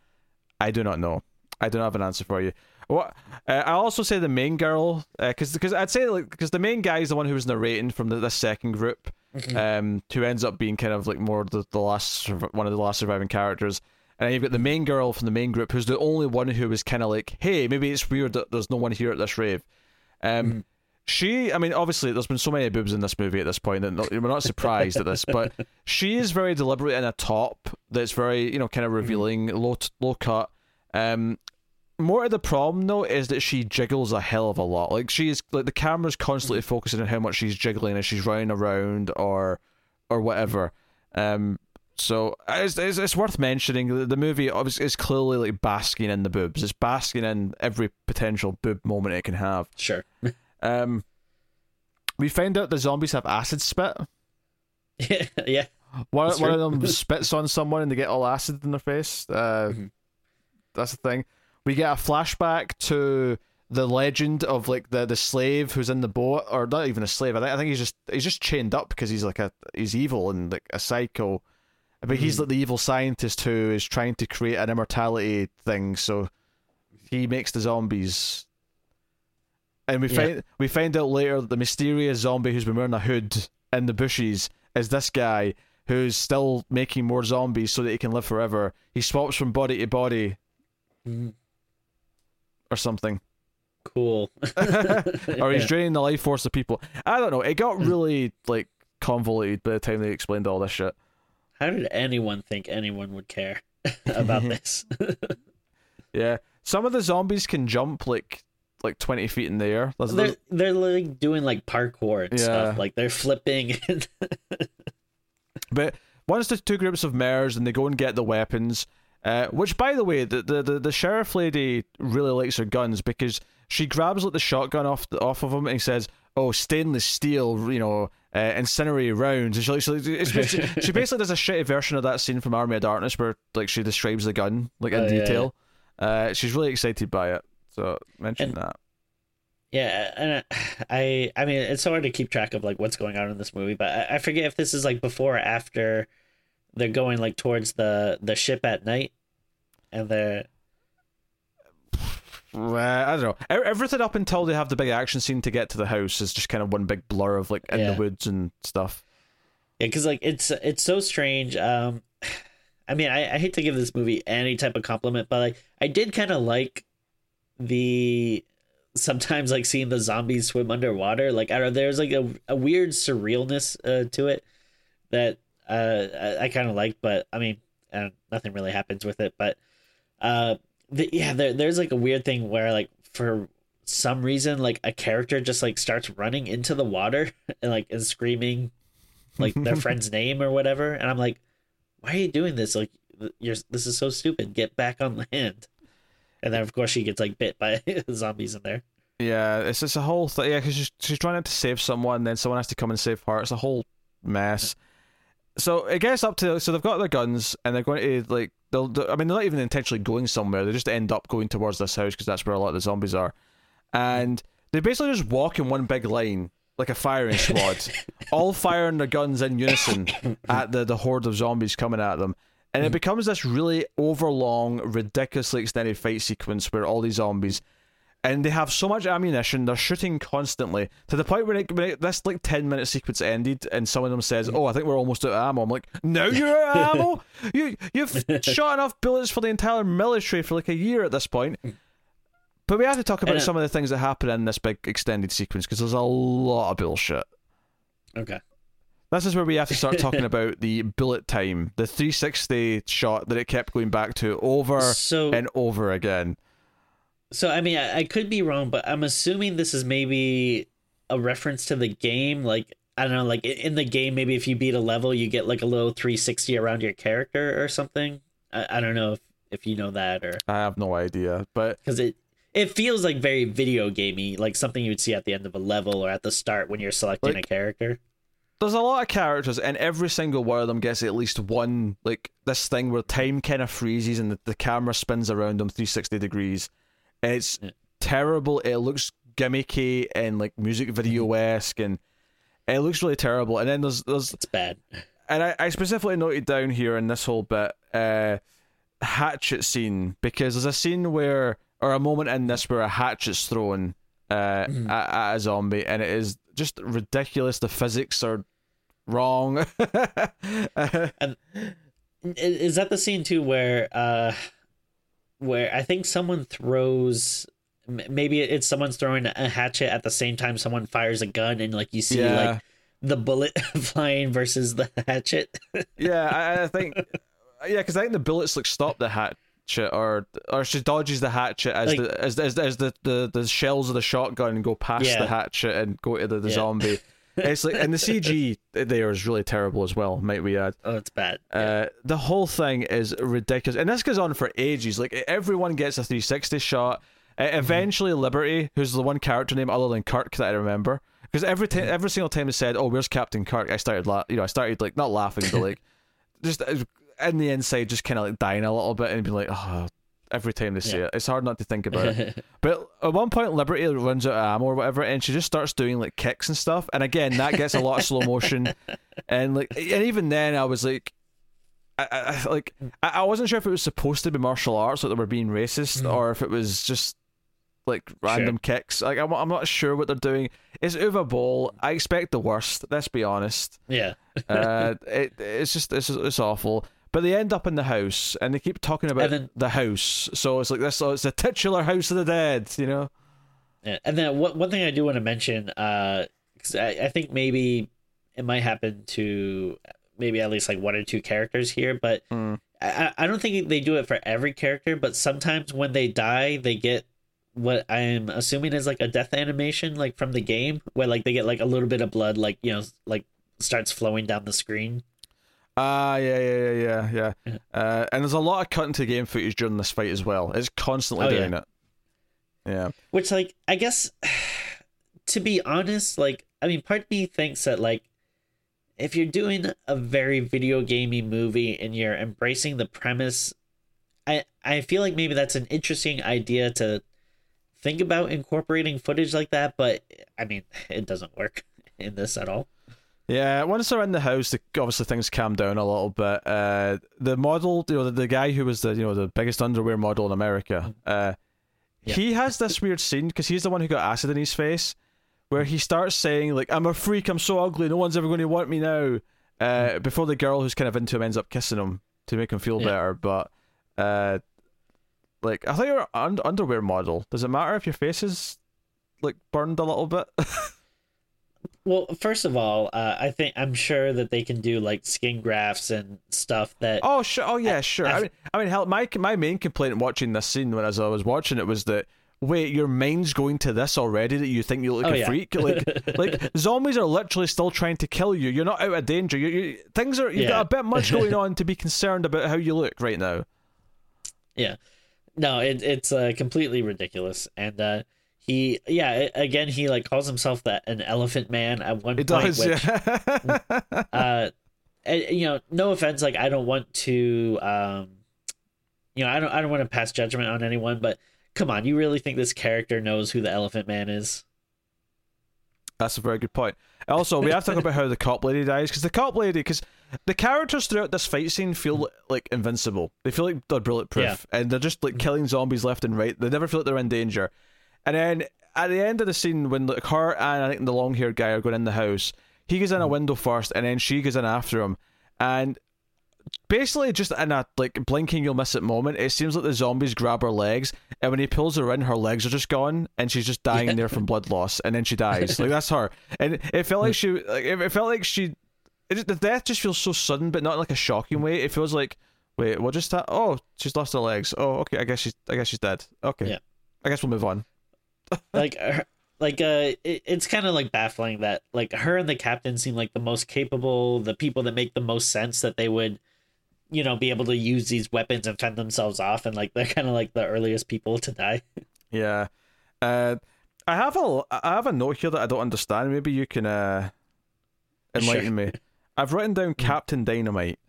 I do not know. I don't have an answer for you. What uh, I also say the main girl because because I'd say like because the main guy is the one who was narrating from the, the second group, um, who ends up being kind of like more the, the last one of the last surviving characters. And you've got the main girl from the main group, who's the only one who was kind of like, "Hey, maybe it's weird that there's no one here at this rave." Um, she, I mean, obviously, there's been so many boobs in this movie at this point that we're not surprised at this, but she is very deliberate in a top that's very, you know, kind of revealing, low t- low cut. Um, more of the problem though is that she jiggles a hell of a lot. Like she is, like the camera's constantly focusing on how much she's jiggling as she's running around or, or whatever. Um, so it's, it's, it's worth mentioning the, the movie obviously is clearly like basking in the boobs. It's basking in every potential boob moment it can have. Sure. Um, we find out the zombies have acid spit. yeah, yeah. One, one of them spits on someone and they get all acid in their face. Uh, Mhm. That's the thing. We get a flashback to the legend of like the, the slave who's in the boat, or not even a slave. I think, I think he's just he's just chained up because he's like a he's evil and like a psycho. But he's Mhm. like the evil scientist who is trying to create an immortality thing. So he makes the zombies. And we Yeah. find we find out later that the mysterious zombie who's been wearing a hood in the bushes is this guy who's still making more zombies so that he can live forever. He swaps from body to body Mhm. or something. Cool. or he's draining the life force of people. I don't know. It got really like convoluted by the time they explained all this shit. How did anyone think anyone would care about this? Yeah. Some of the zombies can jump like like twenty feet in the air. They're they're like doing like parkour and Yeah. stuff. Like they're flipping. And But once the two groups of mares and they go and get the weapons, uh, which by the way, the, the, the, the sheriff lady really likes her guns because she grabs like the shotgun off the, off of him and he says, "Oh, stainless steel, you know, uh, incendiary rounds." And she, like- she, she basically does a shitty version of that scene from Army of Darkness where like she describes the gun like in Oh, yeah, detail. Uh, she's really excited by it, so mention And- that. yeah, and I I mean it's so hard to keep track of like what's going on in this movie, but I, I forget if this is like before or after they're going like towards the the ship at night, and they're Uh, I don't know. Everything up until they have the big action scene to get to the house is just kind of one big blur of like in Yeah. the woods and stuff. Yeah, because like it's it's so strange. Um, I mean, I, I hate to give this movie any type of compliment, but like I did kind of like the sometimes like seeing the zombies swim underwater. Like I don't know, there's like a, a weird surrealness uh, to it that uh I, I kind of like, but I mean, uh, nothing really happens with it. But uh, the, yeah, there, there's like a weird thing where like for some reason like a character just like starts running into the water and like and screaming like their friend's name or whatever and i'm like why are you doing this like you're this is so stupid get back on land and then of course she gets like bit by zombies in there Yeah, it's just a whole thing. Yeah, because she's, she's trying to save someone, then someone has to come and save her. It's a whole mess. So it gets up to so they've got their guns and they're going to like they'll. I mean, they're not even intentionally going somewhere. They just end up going towards this house because that's where a lot of the zombies are, and they basically just walk in one big line like a firing squad, all firing their guns in unison at the the horde of zombies coming at them. And it becomes this really overlong, ridiculously extended fight sequence where all these zombies and they have so much ammunition. They're shooting constantly to the point where, it, when it, this like ten minute sequence ended, and some of them says, "Oh, I think we're almost out of ammo." I'm like, "No, you're out of ammo. You you've shot enough bullets for the entire military for like a year at this point." But we have to talk about And, some of the things that happen in this big extended sequence because there's a lot of bullshit. Okay. This is where we have to start talking about the bullet time, the 360 shot that it kept going back to over So and over again. So I mean, I, I could be wrong, but I'm assuming this is maybe a reference to the game. Like I don't know, like in the game, maybe if you beat a level, you get like a little 360 around your character or something. I, I don't know if if you know that or I have no idea, but because it it feels like very video gamey, like something you would see at the end of a level or at the start when you're selecting Like- a character. there's a lot of characters, and every single one of them gets at least one like this thing where time kind of freezes and the, the camera spins around them 360 degrees. It's Yeah. terrible. It looks gimmicky and like music video esque, and it looks really terrible. And then there's there's It's bad. and I, I specifically noted down here in this whole bit uh hatchet scene because there's a scene where or a moment in this where a hatchet's thrown uh Mhm. at, at a zombie and it is just ridiculous the physics are wrong and Is that the scene too where uh where I think someone throws maybe it's someone's throwing a hatchet at the same time someone fires a gun and like you see yeah like the bullet flying versus the hatchet. yeah I, I think yeah because i think the bullets like stop the hatchet or or she dodges the hatchet as Like- the as, as, as the, the the shells of the shotgun go past Yeah. the hatchet and go to the, the Yeah. zombie it's like and the cg there is really terrible as well might we add Oh, it's bad. Uh, the whole thing is ridiculous, and this goes on for ages. Like everyone gets a 360 shot. Uh, eventually, Liberty, who's the one character name other than Kirk that I remember, because every time, every single time they said, "Oh, where's Captain Kirk?" I started, la- you know, I started like not laughing, but like just uh, in the inside, just kind of like dying a little bit and be like, "Oh." Every time they say Yeah. it, it's hard not to think about it. But at one point, Liberty runs out of ammo or whatever, and she just starts doing like kicks and stuff. And again, that gets a lot of slow motion. And like, and even then, I was like, I, I like, I, wasn't sure if it was supposed to be martial arts, like they were being racist, Mm. or if it was just like random kicks. Like, I'm, I'm not sure what they're doing. It's Uwe Boll. I expect the worst. Let's be honest. yeah. Uh, it, it's just it's it's awful. But they end up in the house, and they keep talking about then- the house. So it's like this. So it's the titular house of the dead. You know. Yeah. And then what one thing I do want to mention, uh, 'cause I, I think maybe it might happen to maybe at least like one or two characters here, but Mm. I, I I don't think they do it for every character, but sometimes when they die, they get what I'm assuming is like a death animation, like from the game, where like they get like a little bit of blood, like you know, like starts flowing down the screen. Ah, yeah, yeah, yeah, yeah, yeah. Yeah. Uh, and there's a lot of cutting to game footage during this fight as well. It's constantly Oh, yeah. doing it. Yeah. Which, like, I guess, to be honest, like, I mean, part of me thinks that, like, if you're doing a very video gamey movie and you're embracing the premise, I I feel like maybe that's an interesting idea to think about incorporating footage like that. But I mean, it doesn't work in this at all. Yeah, once they're in the house, the, obviously things calm down a little bit. Uh, the model, you know, the, the guy who was the you know the biggest underwear model in America, uh, Yeah. he has this weird scene because he's the one who got acid in his face, where he starts saying like, "I'm a freak, I'm so ugly, no one's ever going to want me now." Uh, before the girl who's kind of into him ends up kissing him to make him feel Yeah. better, but uh, like I thought you're an un- underwear model. Does it matter if your face is like burned a little bit? Well, first of all, uh, I think I'm sure that they can do like skin grafts and stuff that. Oh sure. Oh yeah, sure. I I've- mean, I mean, hell, my my main complaint watching this scene when as I was watching it was that wait, your mind's going to this already that you think you look Oh, a yeah. freak. Like like zombies are literally still trying to kill you. You're not out of danger. You, you things are you've Yeah. got a bit much going on to be concerned about how you look right now. Yeah. No, it, it's uh, completely ridiculous. And uh, he, yeah, again, he like calls himself that an elephant man at one It point. does. which, yeah. uh, you know, no offense, like I don't want to, um, you know, I don't, I don't want to pass judgment on anyone, but come on, you really think this character knows who the elephant man is? That's a very good point. Also, we have to talk about how the cop lady dies because the cop lady, because the characters throughout this fight scene feel like invincible. They feel like they're bulletproof, and they're just like killing zombies left and right. They never feel like they're in danger. And then at the end of the scene, when like, her and I think the long haired guy are going in the house, he goes in a Mm. window first, and then she goes in after him, and basically just in a like blinking you'll miss it moment, it seems like the zombies grab her legs, and when he pulls her in, her legs are just gone, and she's just dying Yeah. there from blood loss, and then she dies. like that's her, and it felt like she, like, it it felt like she, it the death just feels so sudden, but not in like a shocking way. It feels like. Wait, what just that? Oh, she's lost her legs. Oh, okay. I guess she's. I guess she's dead. Okay. Yeah. I guess we'll move on. Like her, like uh it, it's kind of like baffling that like her and the captain seem like the most capable the people that make the most sense that they would you know be able to use these weapons and fend themselves off and like they're kind of like the earliest people to die Yeah. Uh, I have a I have a note here that I don't understand. Maybe you can uh, enlighten Sure. me. I've written down Captain Dynamite.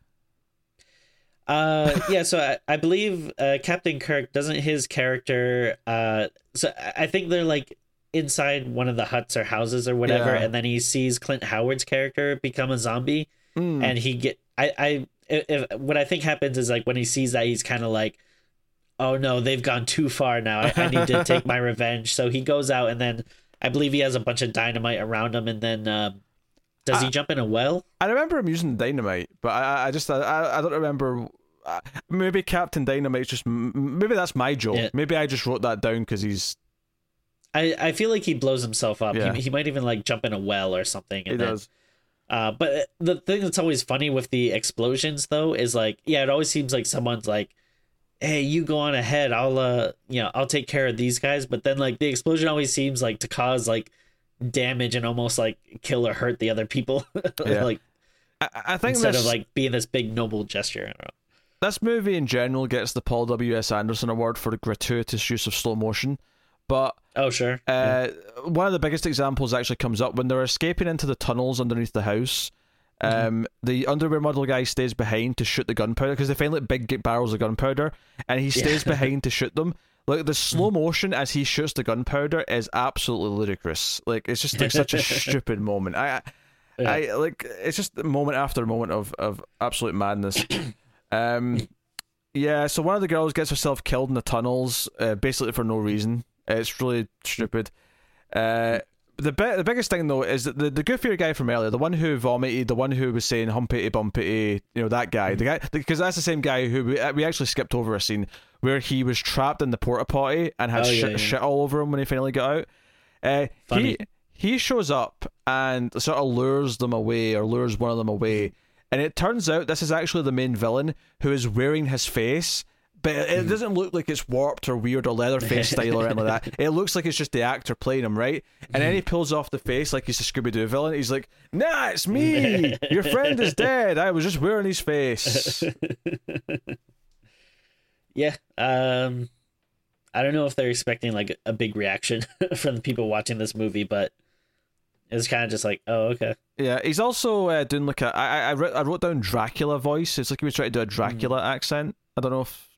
Uh yeah so i, I believe uh captain kirk doesn't his character uh so I- think they're like inside one of the huts or houses or whatever Yeah. and then he sees clint howard's character become a zombie Mm. and he get I I if, if what I think happens is like when he sees that he's kind of like, oh no, they've gone too far now. I, I need to take my revenge. So he goes out and then I believe he has a bunch of dynamite around him and then um, does he I- jump in a well? I remember him using dynamite, but I I just I I don't remember. Uh, Maybe Captain Dynamite's just maybe that's my joke. Yeah. Maybe I just wrote that down because he's I, I feel like he blows himself up. Yeah. He, he might even like jump in a well or something. he then, does. Uh, but the thing that's always funny with the explosions though is like, yeah, it always seems like someone's like, "Hey, you go on ahead. I'll uh, you know, I'll take care of these guys." But then like the explosion always seems like to cause like damage and almost like kill or hurt the other people, Yeah. like I, I think instead this, of like being this big noble gesture. I don't know. this movie in general gets the Paul W S Anderson Award for gratuitous use of slow motion, but Oh sure. Uh, one of the biggest examples actually comes up when they're escaping into the tunnels underneath the house. Um, the underwear model guy stays behind to shoot the gunpowder because they find like big barrels of gunpowder, and he stays Yeah. behind to shoot them. Like the slow motion as he shoots the gunpowder is absolutely ludicrous. Like it's just like such a stupid moment. I, I, I like it's just moment after moment of of absolute madness. Um, yeah. So one of the girls gets herself killed in the tunnels, uh, basically for no reason. It's really stupid. Uh, the bi- the biggest thing though is that the the goofier guy from earlier, the one who vomited, the one who was saying humpity bumpity, you know that guy, the guy because that's the same guy who we, uh, we actually skipped over a scene where he was trapped in the porta potty and had Oh, yeah, shit, yeah. shit all over him when he finally got out. Uh, Funny. he he shows up and sort of lures them away or lures one of them away. And it turns out this is actually the main villain who is wearing his face, but it, it doesn't look like it's warped or weird or Leatherface style or anything like that. It looks like it's just the actor playing him, right? And then he pulls off the face like he's a Scooby Doo villain. He's like, "Nah, it's me. Your friend is dead. I was just wearing his face." Yeah. Um, I don't know if they're expecting like a big reaction from the people watching this movie, but it's kind of just like, oh okay. Yeah, he's also uh, doing like a. I I I wrote, I wrote down Dracula voice. It's like he was trying to do a Dracula accent. I don't know if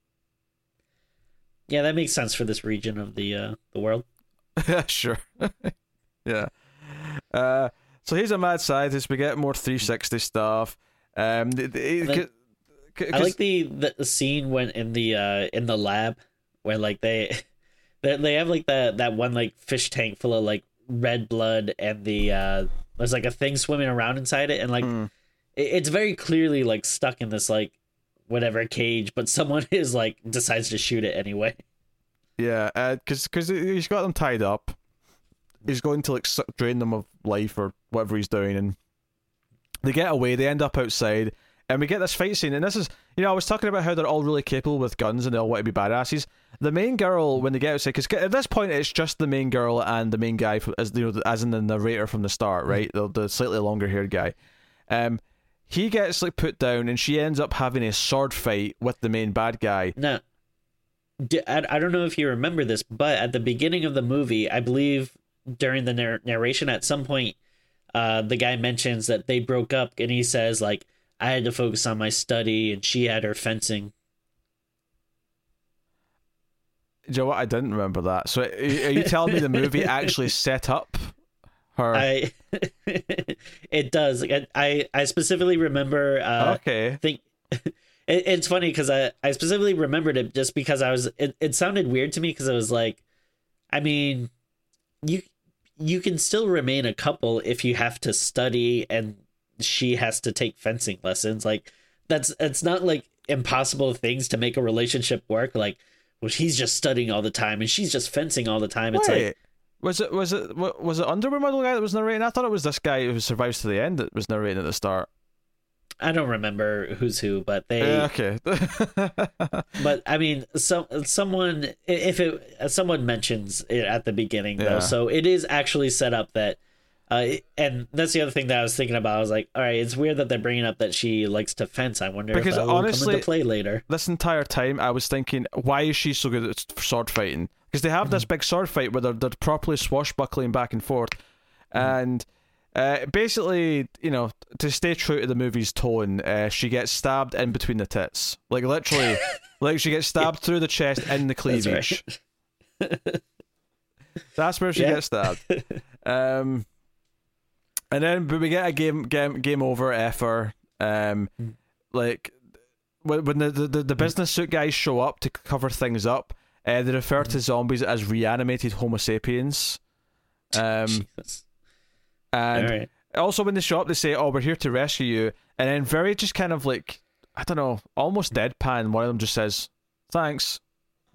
Yeah, that makes sense for this region of the uh the world. sure. yeah. Uh, so here's a mad scientist. We get more 360 stuff. Um, the, the, Like- c- c- I like the, the scene when in the uh in the lab where like they they, they have like that that one like fish tank full of like red blood and the uh there's like a thing swimming around inside it and like Mm. it, it's very clearly like stuck in this like whatever cage but someone is like decides to shoot it anyway yeah, because because he's got them tied up. He's going to like suck, drain them of life or whatever he's doing, and they get away. They end up outside, and we get this fight scene. And this is, you know, I was talking about how they're all really capable with guns and they all want to be badasses. The main girl, when they get outside, because at this point it's just the main girl and the main guy, as you know, as in the narrator from the start, right? The, the slightly longer haired guy. Um, he gets like put down, and she ends up having a sword fight with the main bad guy. now d- I, don't know if you remember this but at the beginning of the movie i believe during the nar- narration at some point uh the guy mentions that they broke up and he says like i had to focus on my study and she had her fencing Do you know what? I didn't remember that. So, are you telling me the movie actually set up her? i it does I, I i specifically remember uh okay. think it, it's funny because I, I specifically remembered it just because I was it, it sounded weird to me because it was like I mean, you you can still remain a couple if you have to study and she has to take fencing lessons. Like that's it's not like impossible things to make a relationship work. Like well, he's just studying all the time and she's just fencing all the time. It's Wait, like was it was it wa- was it underwear model guy that was narrating? I thought it was this guy who survives to the end that was narrating at the start. I don't remember who's who, but they. Yeah, okay. But I mean, some someone if it someone mentions it at the beginning though, so it is actually set up that. Uh, and that's the other thing that I was thinking about. I was like, all right, it's weird that they're bringing up that she likes to fence. I wonder Because if that will come honestly- into play later. this entire time I was thinking, why is she so good at sword fighting? Because they have this big sword fight where they're, they're properly swashbuckling back and forth, and uh, basically, you know, to stay true to the movie's tone, uh, she gets stabbed in between the tits, like literally, like she gets stabbed through the chest in the That's cleavage. right. That's where she Yeah. gets stabbed. Um, and then but we get a game game game over effer. Um, Mm. like when when the, the the business suit guys show up to cover things up, uh, they refer Mm. to zombies as reanimated Homo sapiens. Um, Jesus. and right. also when they show up, they say, "Oh, we're here to rescue you," and then very just kind of like I don't know, almost deadpan. One of them just says, "Thanks."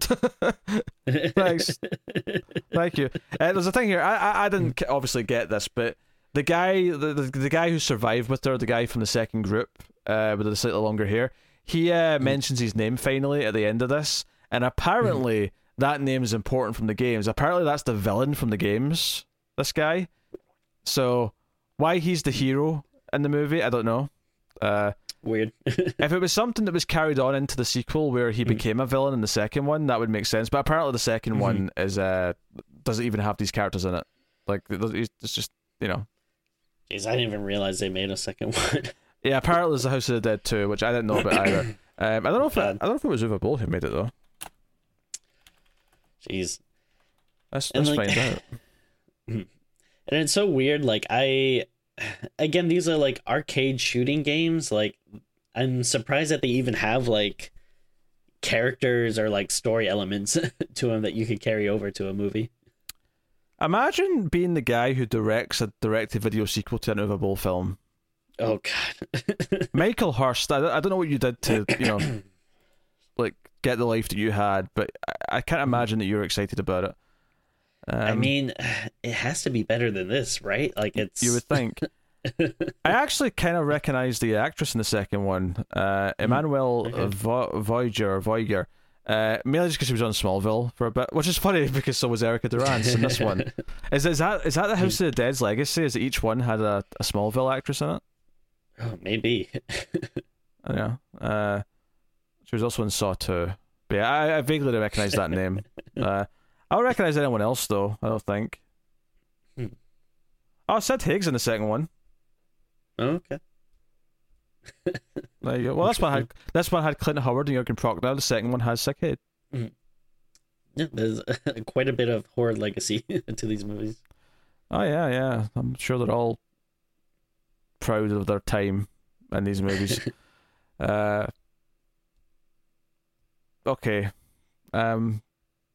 Thanks. Thank you. Uh, there's a thing here. I I, I didn't obviously get this, but the guy the, the the guy who survived with her, the guy from the second group, uh, with the slightly longer hair, he uh, mentions his name finally at the end of this, and apparently that name is important from the games. Apparently that's the villain from the games. This guy. So why he's the hero in the movie, I don't know. Uh, Weird. if it was something that was carried on into the sequel where he became a villain in the second one, that would make sense. But apparently, the 2nd one is uh doesn't even have these characters in it. Like it's just you know. Jeez, I didn't even realize they made a second one. Yeah, apparently there's the House of the Dead too, which I didn't know about either. Um, I don't know if it, I don't know if it was Uwe Boll who made it though. Jeez. Let's, let's like- find out. And it's so weird. Like I, again, these are like arcade shooting games. Like I'm surprised that they even have like characters or like story elements to them that you could carry over to a movie. Imagine being the guy who directs a direct-to-video sequel to an Uwe Boll film. Oh God. Michael Hurst. I, I don't know what you did to you know, like get the life that you had, but I, I can't imagine that you're excited about it. Um, I mean, it has to be better than this, right? Like it's you would think. I actually kind of recognize the actress in the second one, uh, Emmanuelle okay. Vo- Voyager, Voyager. Uh, mainly just because she was on Smallville for a bit, which is funny because so was Erica Durance in this one. Is is that is that the House of the Dead's legacy? Is that each one had a, a Smallville actress in it? oh, maybe. Yeah. Uh, she was also in Saw 2. But yeah, I, I vaguely recognize that name. Uh, I don't recognize anyone else though. I don't think. Hmm. Oh, Sid Haig's in the second one. okay. There you go. Well, that's one had this one had Clint Howard and Jurgen Prochnow. The second one has Sid Haig. Yeah, there's quite a bit of horror legacy to these movies. Oh yeah, yeah. I'm sure they're all proud of their time in these movies. uh, okay. Um,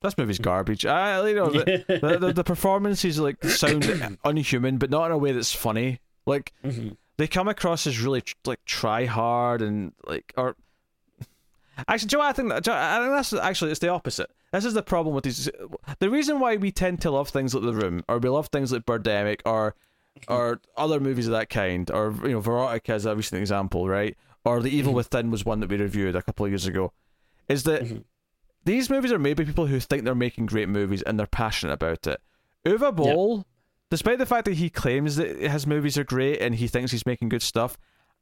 this movie's garbage. I, you know, the, the, the, the performances like sound unhuman, but not in a way that's funny. Like Mhm. They come across as really tr- like try hard and like or actually, Joe, I think that I think that's actually it's the opposite. This is the problem with these. The reason why we tend to love things like The Room, or we love things like Birdemic, or or other movies of that kind, or you know, Verotica is a recent example, right? Or The Evil Mhm. Within was one that we reviewed a couple of years ago. Is that Mhm. these movies are made by people who think they're making great movies and they're passionate about it. Uwe Boll, despite the fact that he claims that his movies are great and he thinks he's making good stuff,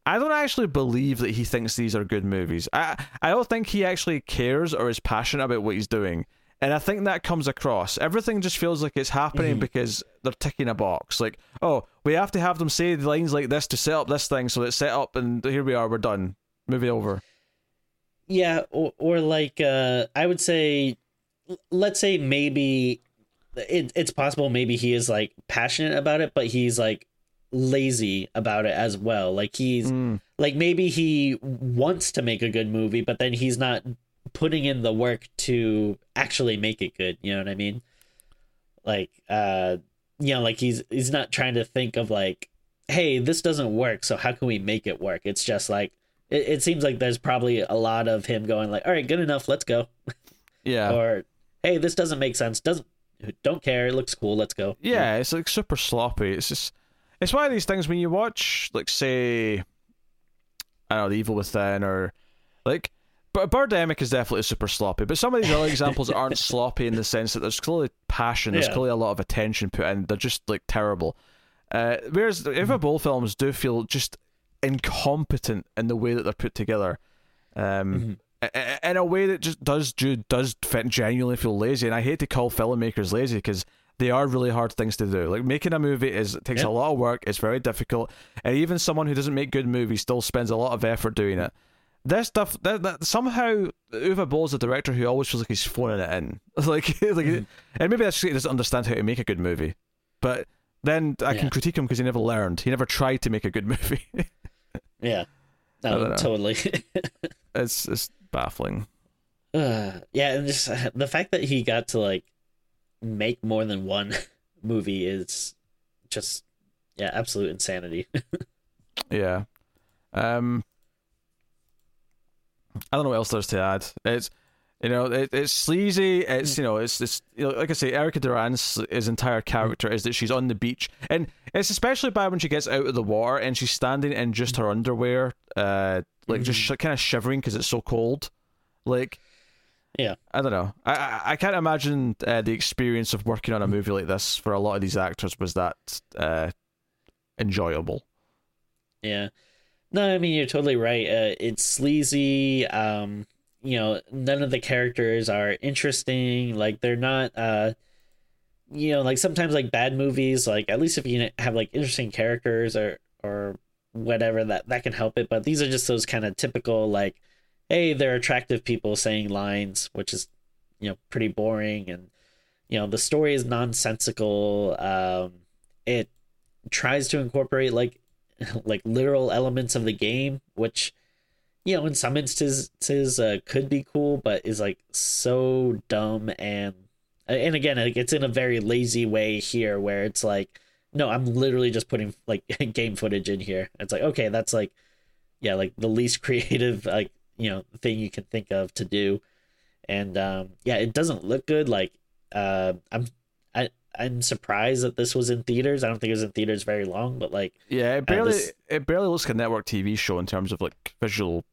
I don't actually believe that he thinks these are good movies. I I don't think he actually cares or is passionate about what he's doing. And I think that comes across. Everything just feels like it's happening Mhm. because they're ticking a box. Like, oh, we have to have them say the lines like this to set up this thing, so it's set up, and here we are, we're done. Movie over. Yeah, or or like uh I would say let's say maybe it, it's possible maybe he is like passionate about it, but he's like lazy about it as well. Like he's Mm. like maybe he wants to make a good movie, but then he's not putting in the work to actually make it good. You know what I mean? like uh you know like he's he's not trying to think of like hey this doesn't work so how can we make it work it's just like it, it seems like there's probably a lot of him going like all right good enough let's go Yeah. or hey this doesn't make sense doesn't don't care it looks cool let's go Yeah, it's like super sloppy. It's just it's one of these things when you watch like say I don't know, The Evil Within or like but Birdemic is definitely super sloppy, but some of these other examples aren't sloppy in the sense that there's clearly passion, there's Yeah. clearly a lot of attention put in. They're just like terrible. Uh, whereas the Uwe Boll films do feel just incompetent in the way that they're put together, um, i- in a way that just does do does fit genuinely feel lazy. And I hate to call filmmakers lazy because they are really hard things to do. Like making a movie is takes Yeah. a lot of work. It's very difficult, and even someone who doesn't make good movies still spends a lot of effort doing it. This stuff that, that somehow Uwe Boll is a director who always feels like he's phoning it in, like like, mm-hmm. and maybe that's just he doesn't understand how to make a good movie. But then I can critique him because he never learned. He never tried to make a good movie. yeah no, totally it's it's baffling. uh, yeah and just the fact that he got to like make more than one movie is just yeah absolute insanity Yeah. Um. I don't know what else there's to add. It's you know it, it's sleazy. It's you know it's it's you know, like I say, Erica Durance his entire character is that she's on the beach, and it's especially bad when she gets out of the water and she's standing in just her underwear, uh, like just sh- kind of shivering because it's so cold. Like, Yeah. I don't know. I I, I can't imagine uh, the experience of working on a movie like this for a lot of these actors was that uh, enjoyable. Yeah. No, I mean you're totally right. Uh, it's sleazy. Um, you know, none of the characters are interesting. Like they're not. Uh, you know, like sometimes like bad movies. Like at least if you have like interesting characters or or whatever that that can help it. But these are just those kind of typical like, hey, they're attractive people saying lines, which is you know pretty boring and you know the story is nonsensical. Um, it tries to incorporate like like literal elements of the game, which you know in some instances uh, could be cool, but is like so dumb and and again it's in a very lazy way here where it's like no i'm literally just putting like game footage in here it's like okay that's like yeah like the least creative like you know thing you can think of to do and um yeah it doesn't look good like uh i'm i i'm surprised that this was in theaters i don't think it was in theaters very long but like Yeah, it barely this- it barely looks like a network TV show in terms of like visual.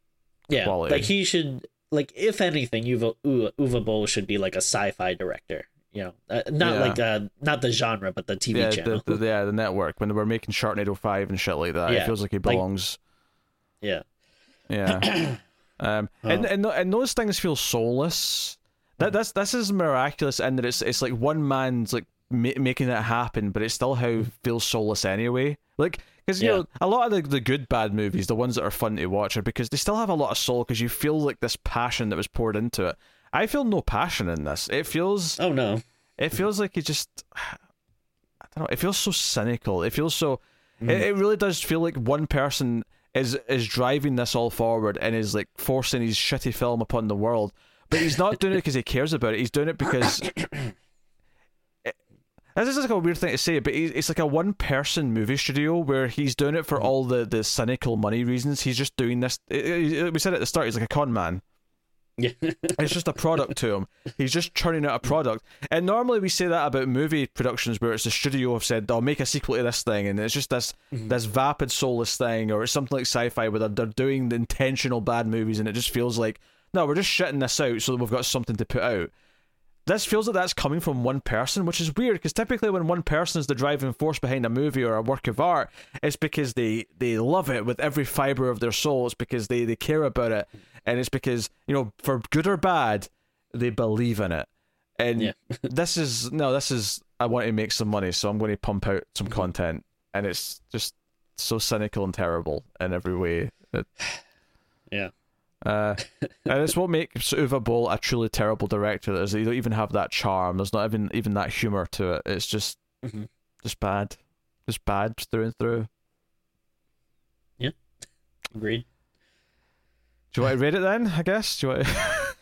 yeah quality. like he should like if anything Uwe Uwe, Uwe Boll should be like a Syfy director you know uh, not Yeah. like uh not the genre but the tv yeah, channel the, the yeah the network when they were making Sharknado Five and shit like that. It feels like he belongs. yeah yeah, um, and Oh. and and those things feel soulless. That that's this is miraculous in that it's it's like one man's like ma- making it happen, but it still how feels soulless anyway. Like because you Yeah. know a lot of the the good bad movies, the ones that are fun to watch, are because they still have a lot of soul because you feel like this passion that was poured into it. I feel no passion in this. It feels oh no it feels like he just I don't know. It feels so cynical. It feels so. Mm-hmm. It, it really does feel like one person is is driving this all forward and is like forcing his shitty film upon the world, but he's not doing it because he cares about it. He's doing it because. It- this is like a weird thing to say, but it's like a one person movie studio where he's doing it for mm-hmm. all the, the cynical money reasons. He's just doing this. it- it- we said at the start, he's like a con man yeah it's just a product to him. He's just churning out a product. And normally we say that about movie productions where it's the studio have said they'll make a sequel to this thing, and it's just this mm-hmm. this vapid soulless thing, or it's something like Syfy where they're, they're doing the intentional bad movies, and it just feels like no, we're just shitting this out so that we've got something to put out. This feels like that's coming from one person, which is weird because typically when one person is the driving force behind a movie or a work of art, it's because they they love it with every fiber of their soul. It's because they they care about it, and it's because you know for good or bad, they believe in it. And Yeah. this is no, this is I want to make some money, so I'm going to pump out some Mm-hmm. content, and it's just so cynical and terrible in every way. That, yeah uh, and it's what makes Uwe Boll a truly terrible director. Is that you don't even have that charm. There's not even even that humor to it. It's just Mhm. just bad, just bad through and through. Yeah, agreed Do you want to rate it then? I guess. Do you want?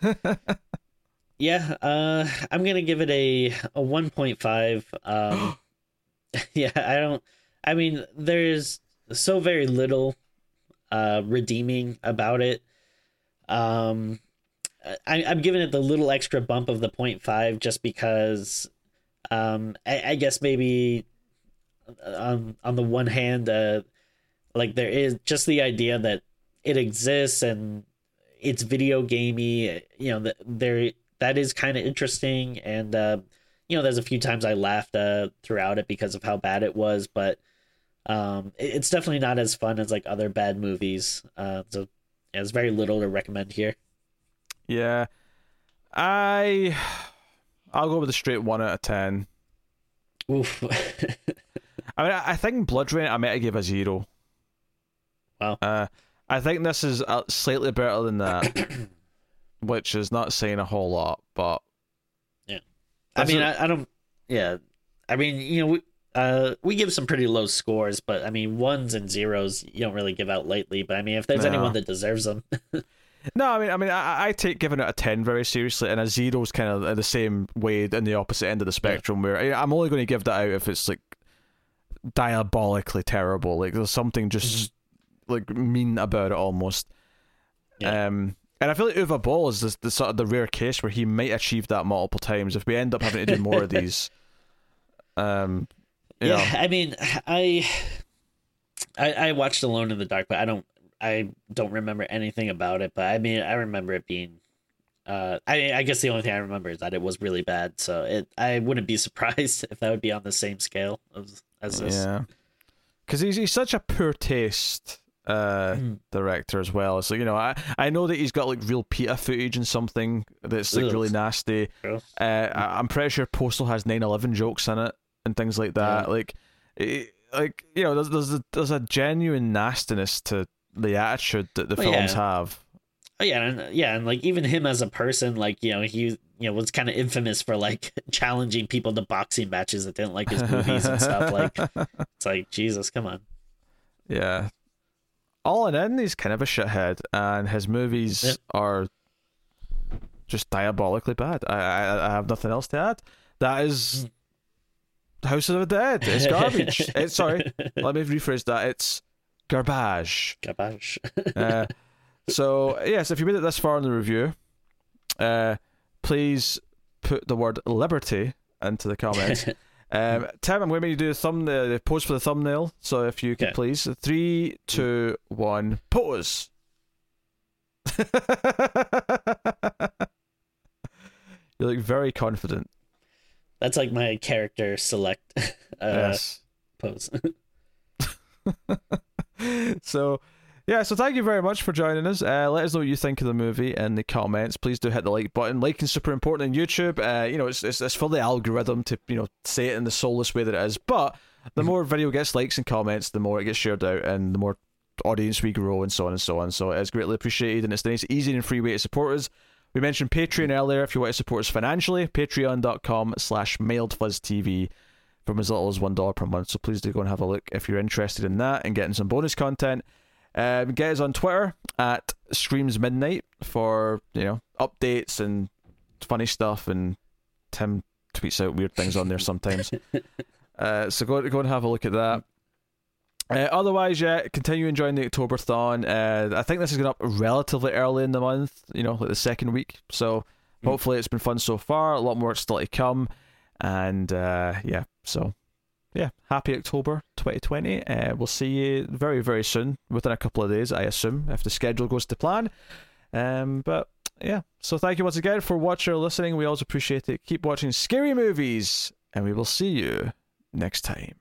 To... Yeah, uh, I'm gonna give it a a 1.5. Um, yeah, I don't. I mean, there's so very little uh, redeeming about it. Um, I, I'm giving it the little extra bump of the 0.5 just because. Um, I, I guess maybe on on the one hand, uh, like there is just the idea that it exists and it's video gamey. You know, there that is kind of interesting, and uh, you know, there's a few times I laughed uh, throughout it because of how bad it was, but um, it's definitely not as fun as like other bad movies. Uh, so yeah, there's very little to recommend here. Yeah, I I'll go with a straight one out of ten. Oof. I mean, I think BloodRayne I might give a zero. Wow. Uh, I think this is uh, slightly better than that, which is not saying a whole lot, but yeah. I mean, I, I don't. Yeah, I mean, you know, we uh we give some pretty low scores, but I mean, ones and zeros you don't really give out lately. But I mean, if there's No. anyone that deserves them, No, I mean, I mean, I, I take giving it a ten very seriously, and a zero is kind of the same way in the opposite end of the spectrum. Where I- I'm only going to give that out if it's like diabolically terrible, like there's something just like mean about it almost. Yeah. Um, and I feel like Uwe Boll is the, the sort of the rare case where he might achieve that multiple times. If we end up having to do more of these, um, yeah. know, I mean, I, I I watched Alone in the Dark, but I don't I don't remember anything about it. But I mean, I remember it being. Uh, I I guess the only thing I remember is that it was really bad. So it I wouldn't be surprised if that would be on the same scale as as this. yeah, because he's he's such a poor taste. Uh, Mm. director as well. So you know, I I know that he's got like real PETA footage and something that's like Ugh. really nasty. Uh, I, I'm pretty sure Postal has 9/11 jokes in it and things like that. Yeah. Like, it, like you know, there's there's a, there's a genuine nastiness to the attitude that the Well, films yeah. have. Oh yeah, and yeah, and like even him as a person, like you know, he you know was kind of infamous for like challenging people to boxing matches that didn't like his movies and stuff. Like it's like Jesus, come on. Yeah. All in in, he's kind of a shithead, and his movies Yeah. are just diabolically bad. I, I I have nothing else to add. That is House of the Dead. It's garbage. it's sorry. Let me rephrase that. It's garbage. Garbage. Uh, so yes, if you made it this far in the review, uh, please put the word liberty into the comments. Um, Tim, I'm going to do the thumb the, pose for the thumbnail. So if you could Okay. please, three, two, one, pose. you look very confident. That's like my character select uh, yes. pose. so yeah so thank you very much for joining us. Uh, let us know what you think of the movie in the comments. Please do hit the like button. Liking is super important on youtube. Uh, you know it's, it's, it's for the algorithm to you know say it in the soulless way that it is. But the more video gets likes and comments the more it gets shared out and the more audience we grow and so on and so on. So it's greatly appreciated and it's the nice easy and free way to support us. We mentioned patreon earlier if you want to support us financially. Patreon.com slash mailfuzztv from as little as one dollar per month. So please do go and have a look if you're interested in that and getting some bonus content. Um, get us on Twitter at Screams Midnight for you know updates and funny stuff, and Tim tweets out weird things on there sometimes. uh, so go go and have a look at that. Uh, otherwise, yeah, continue enjoying the Oktoberthon. Uh, I think this is going up relatively early in the month, you know, like the second week. So Mm. hopefully it's been fun so far. A lot more still to come. And uh, yeah, so yeah, happy October 2020. Uh, we'll see you very, very soon, within a couple of days, I assume, if the schedule goes to plan. Um, but yeah, so thank you once again for watching or listening. We always appreciate it. Keep watching scary movies, and we will see you next time.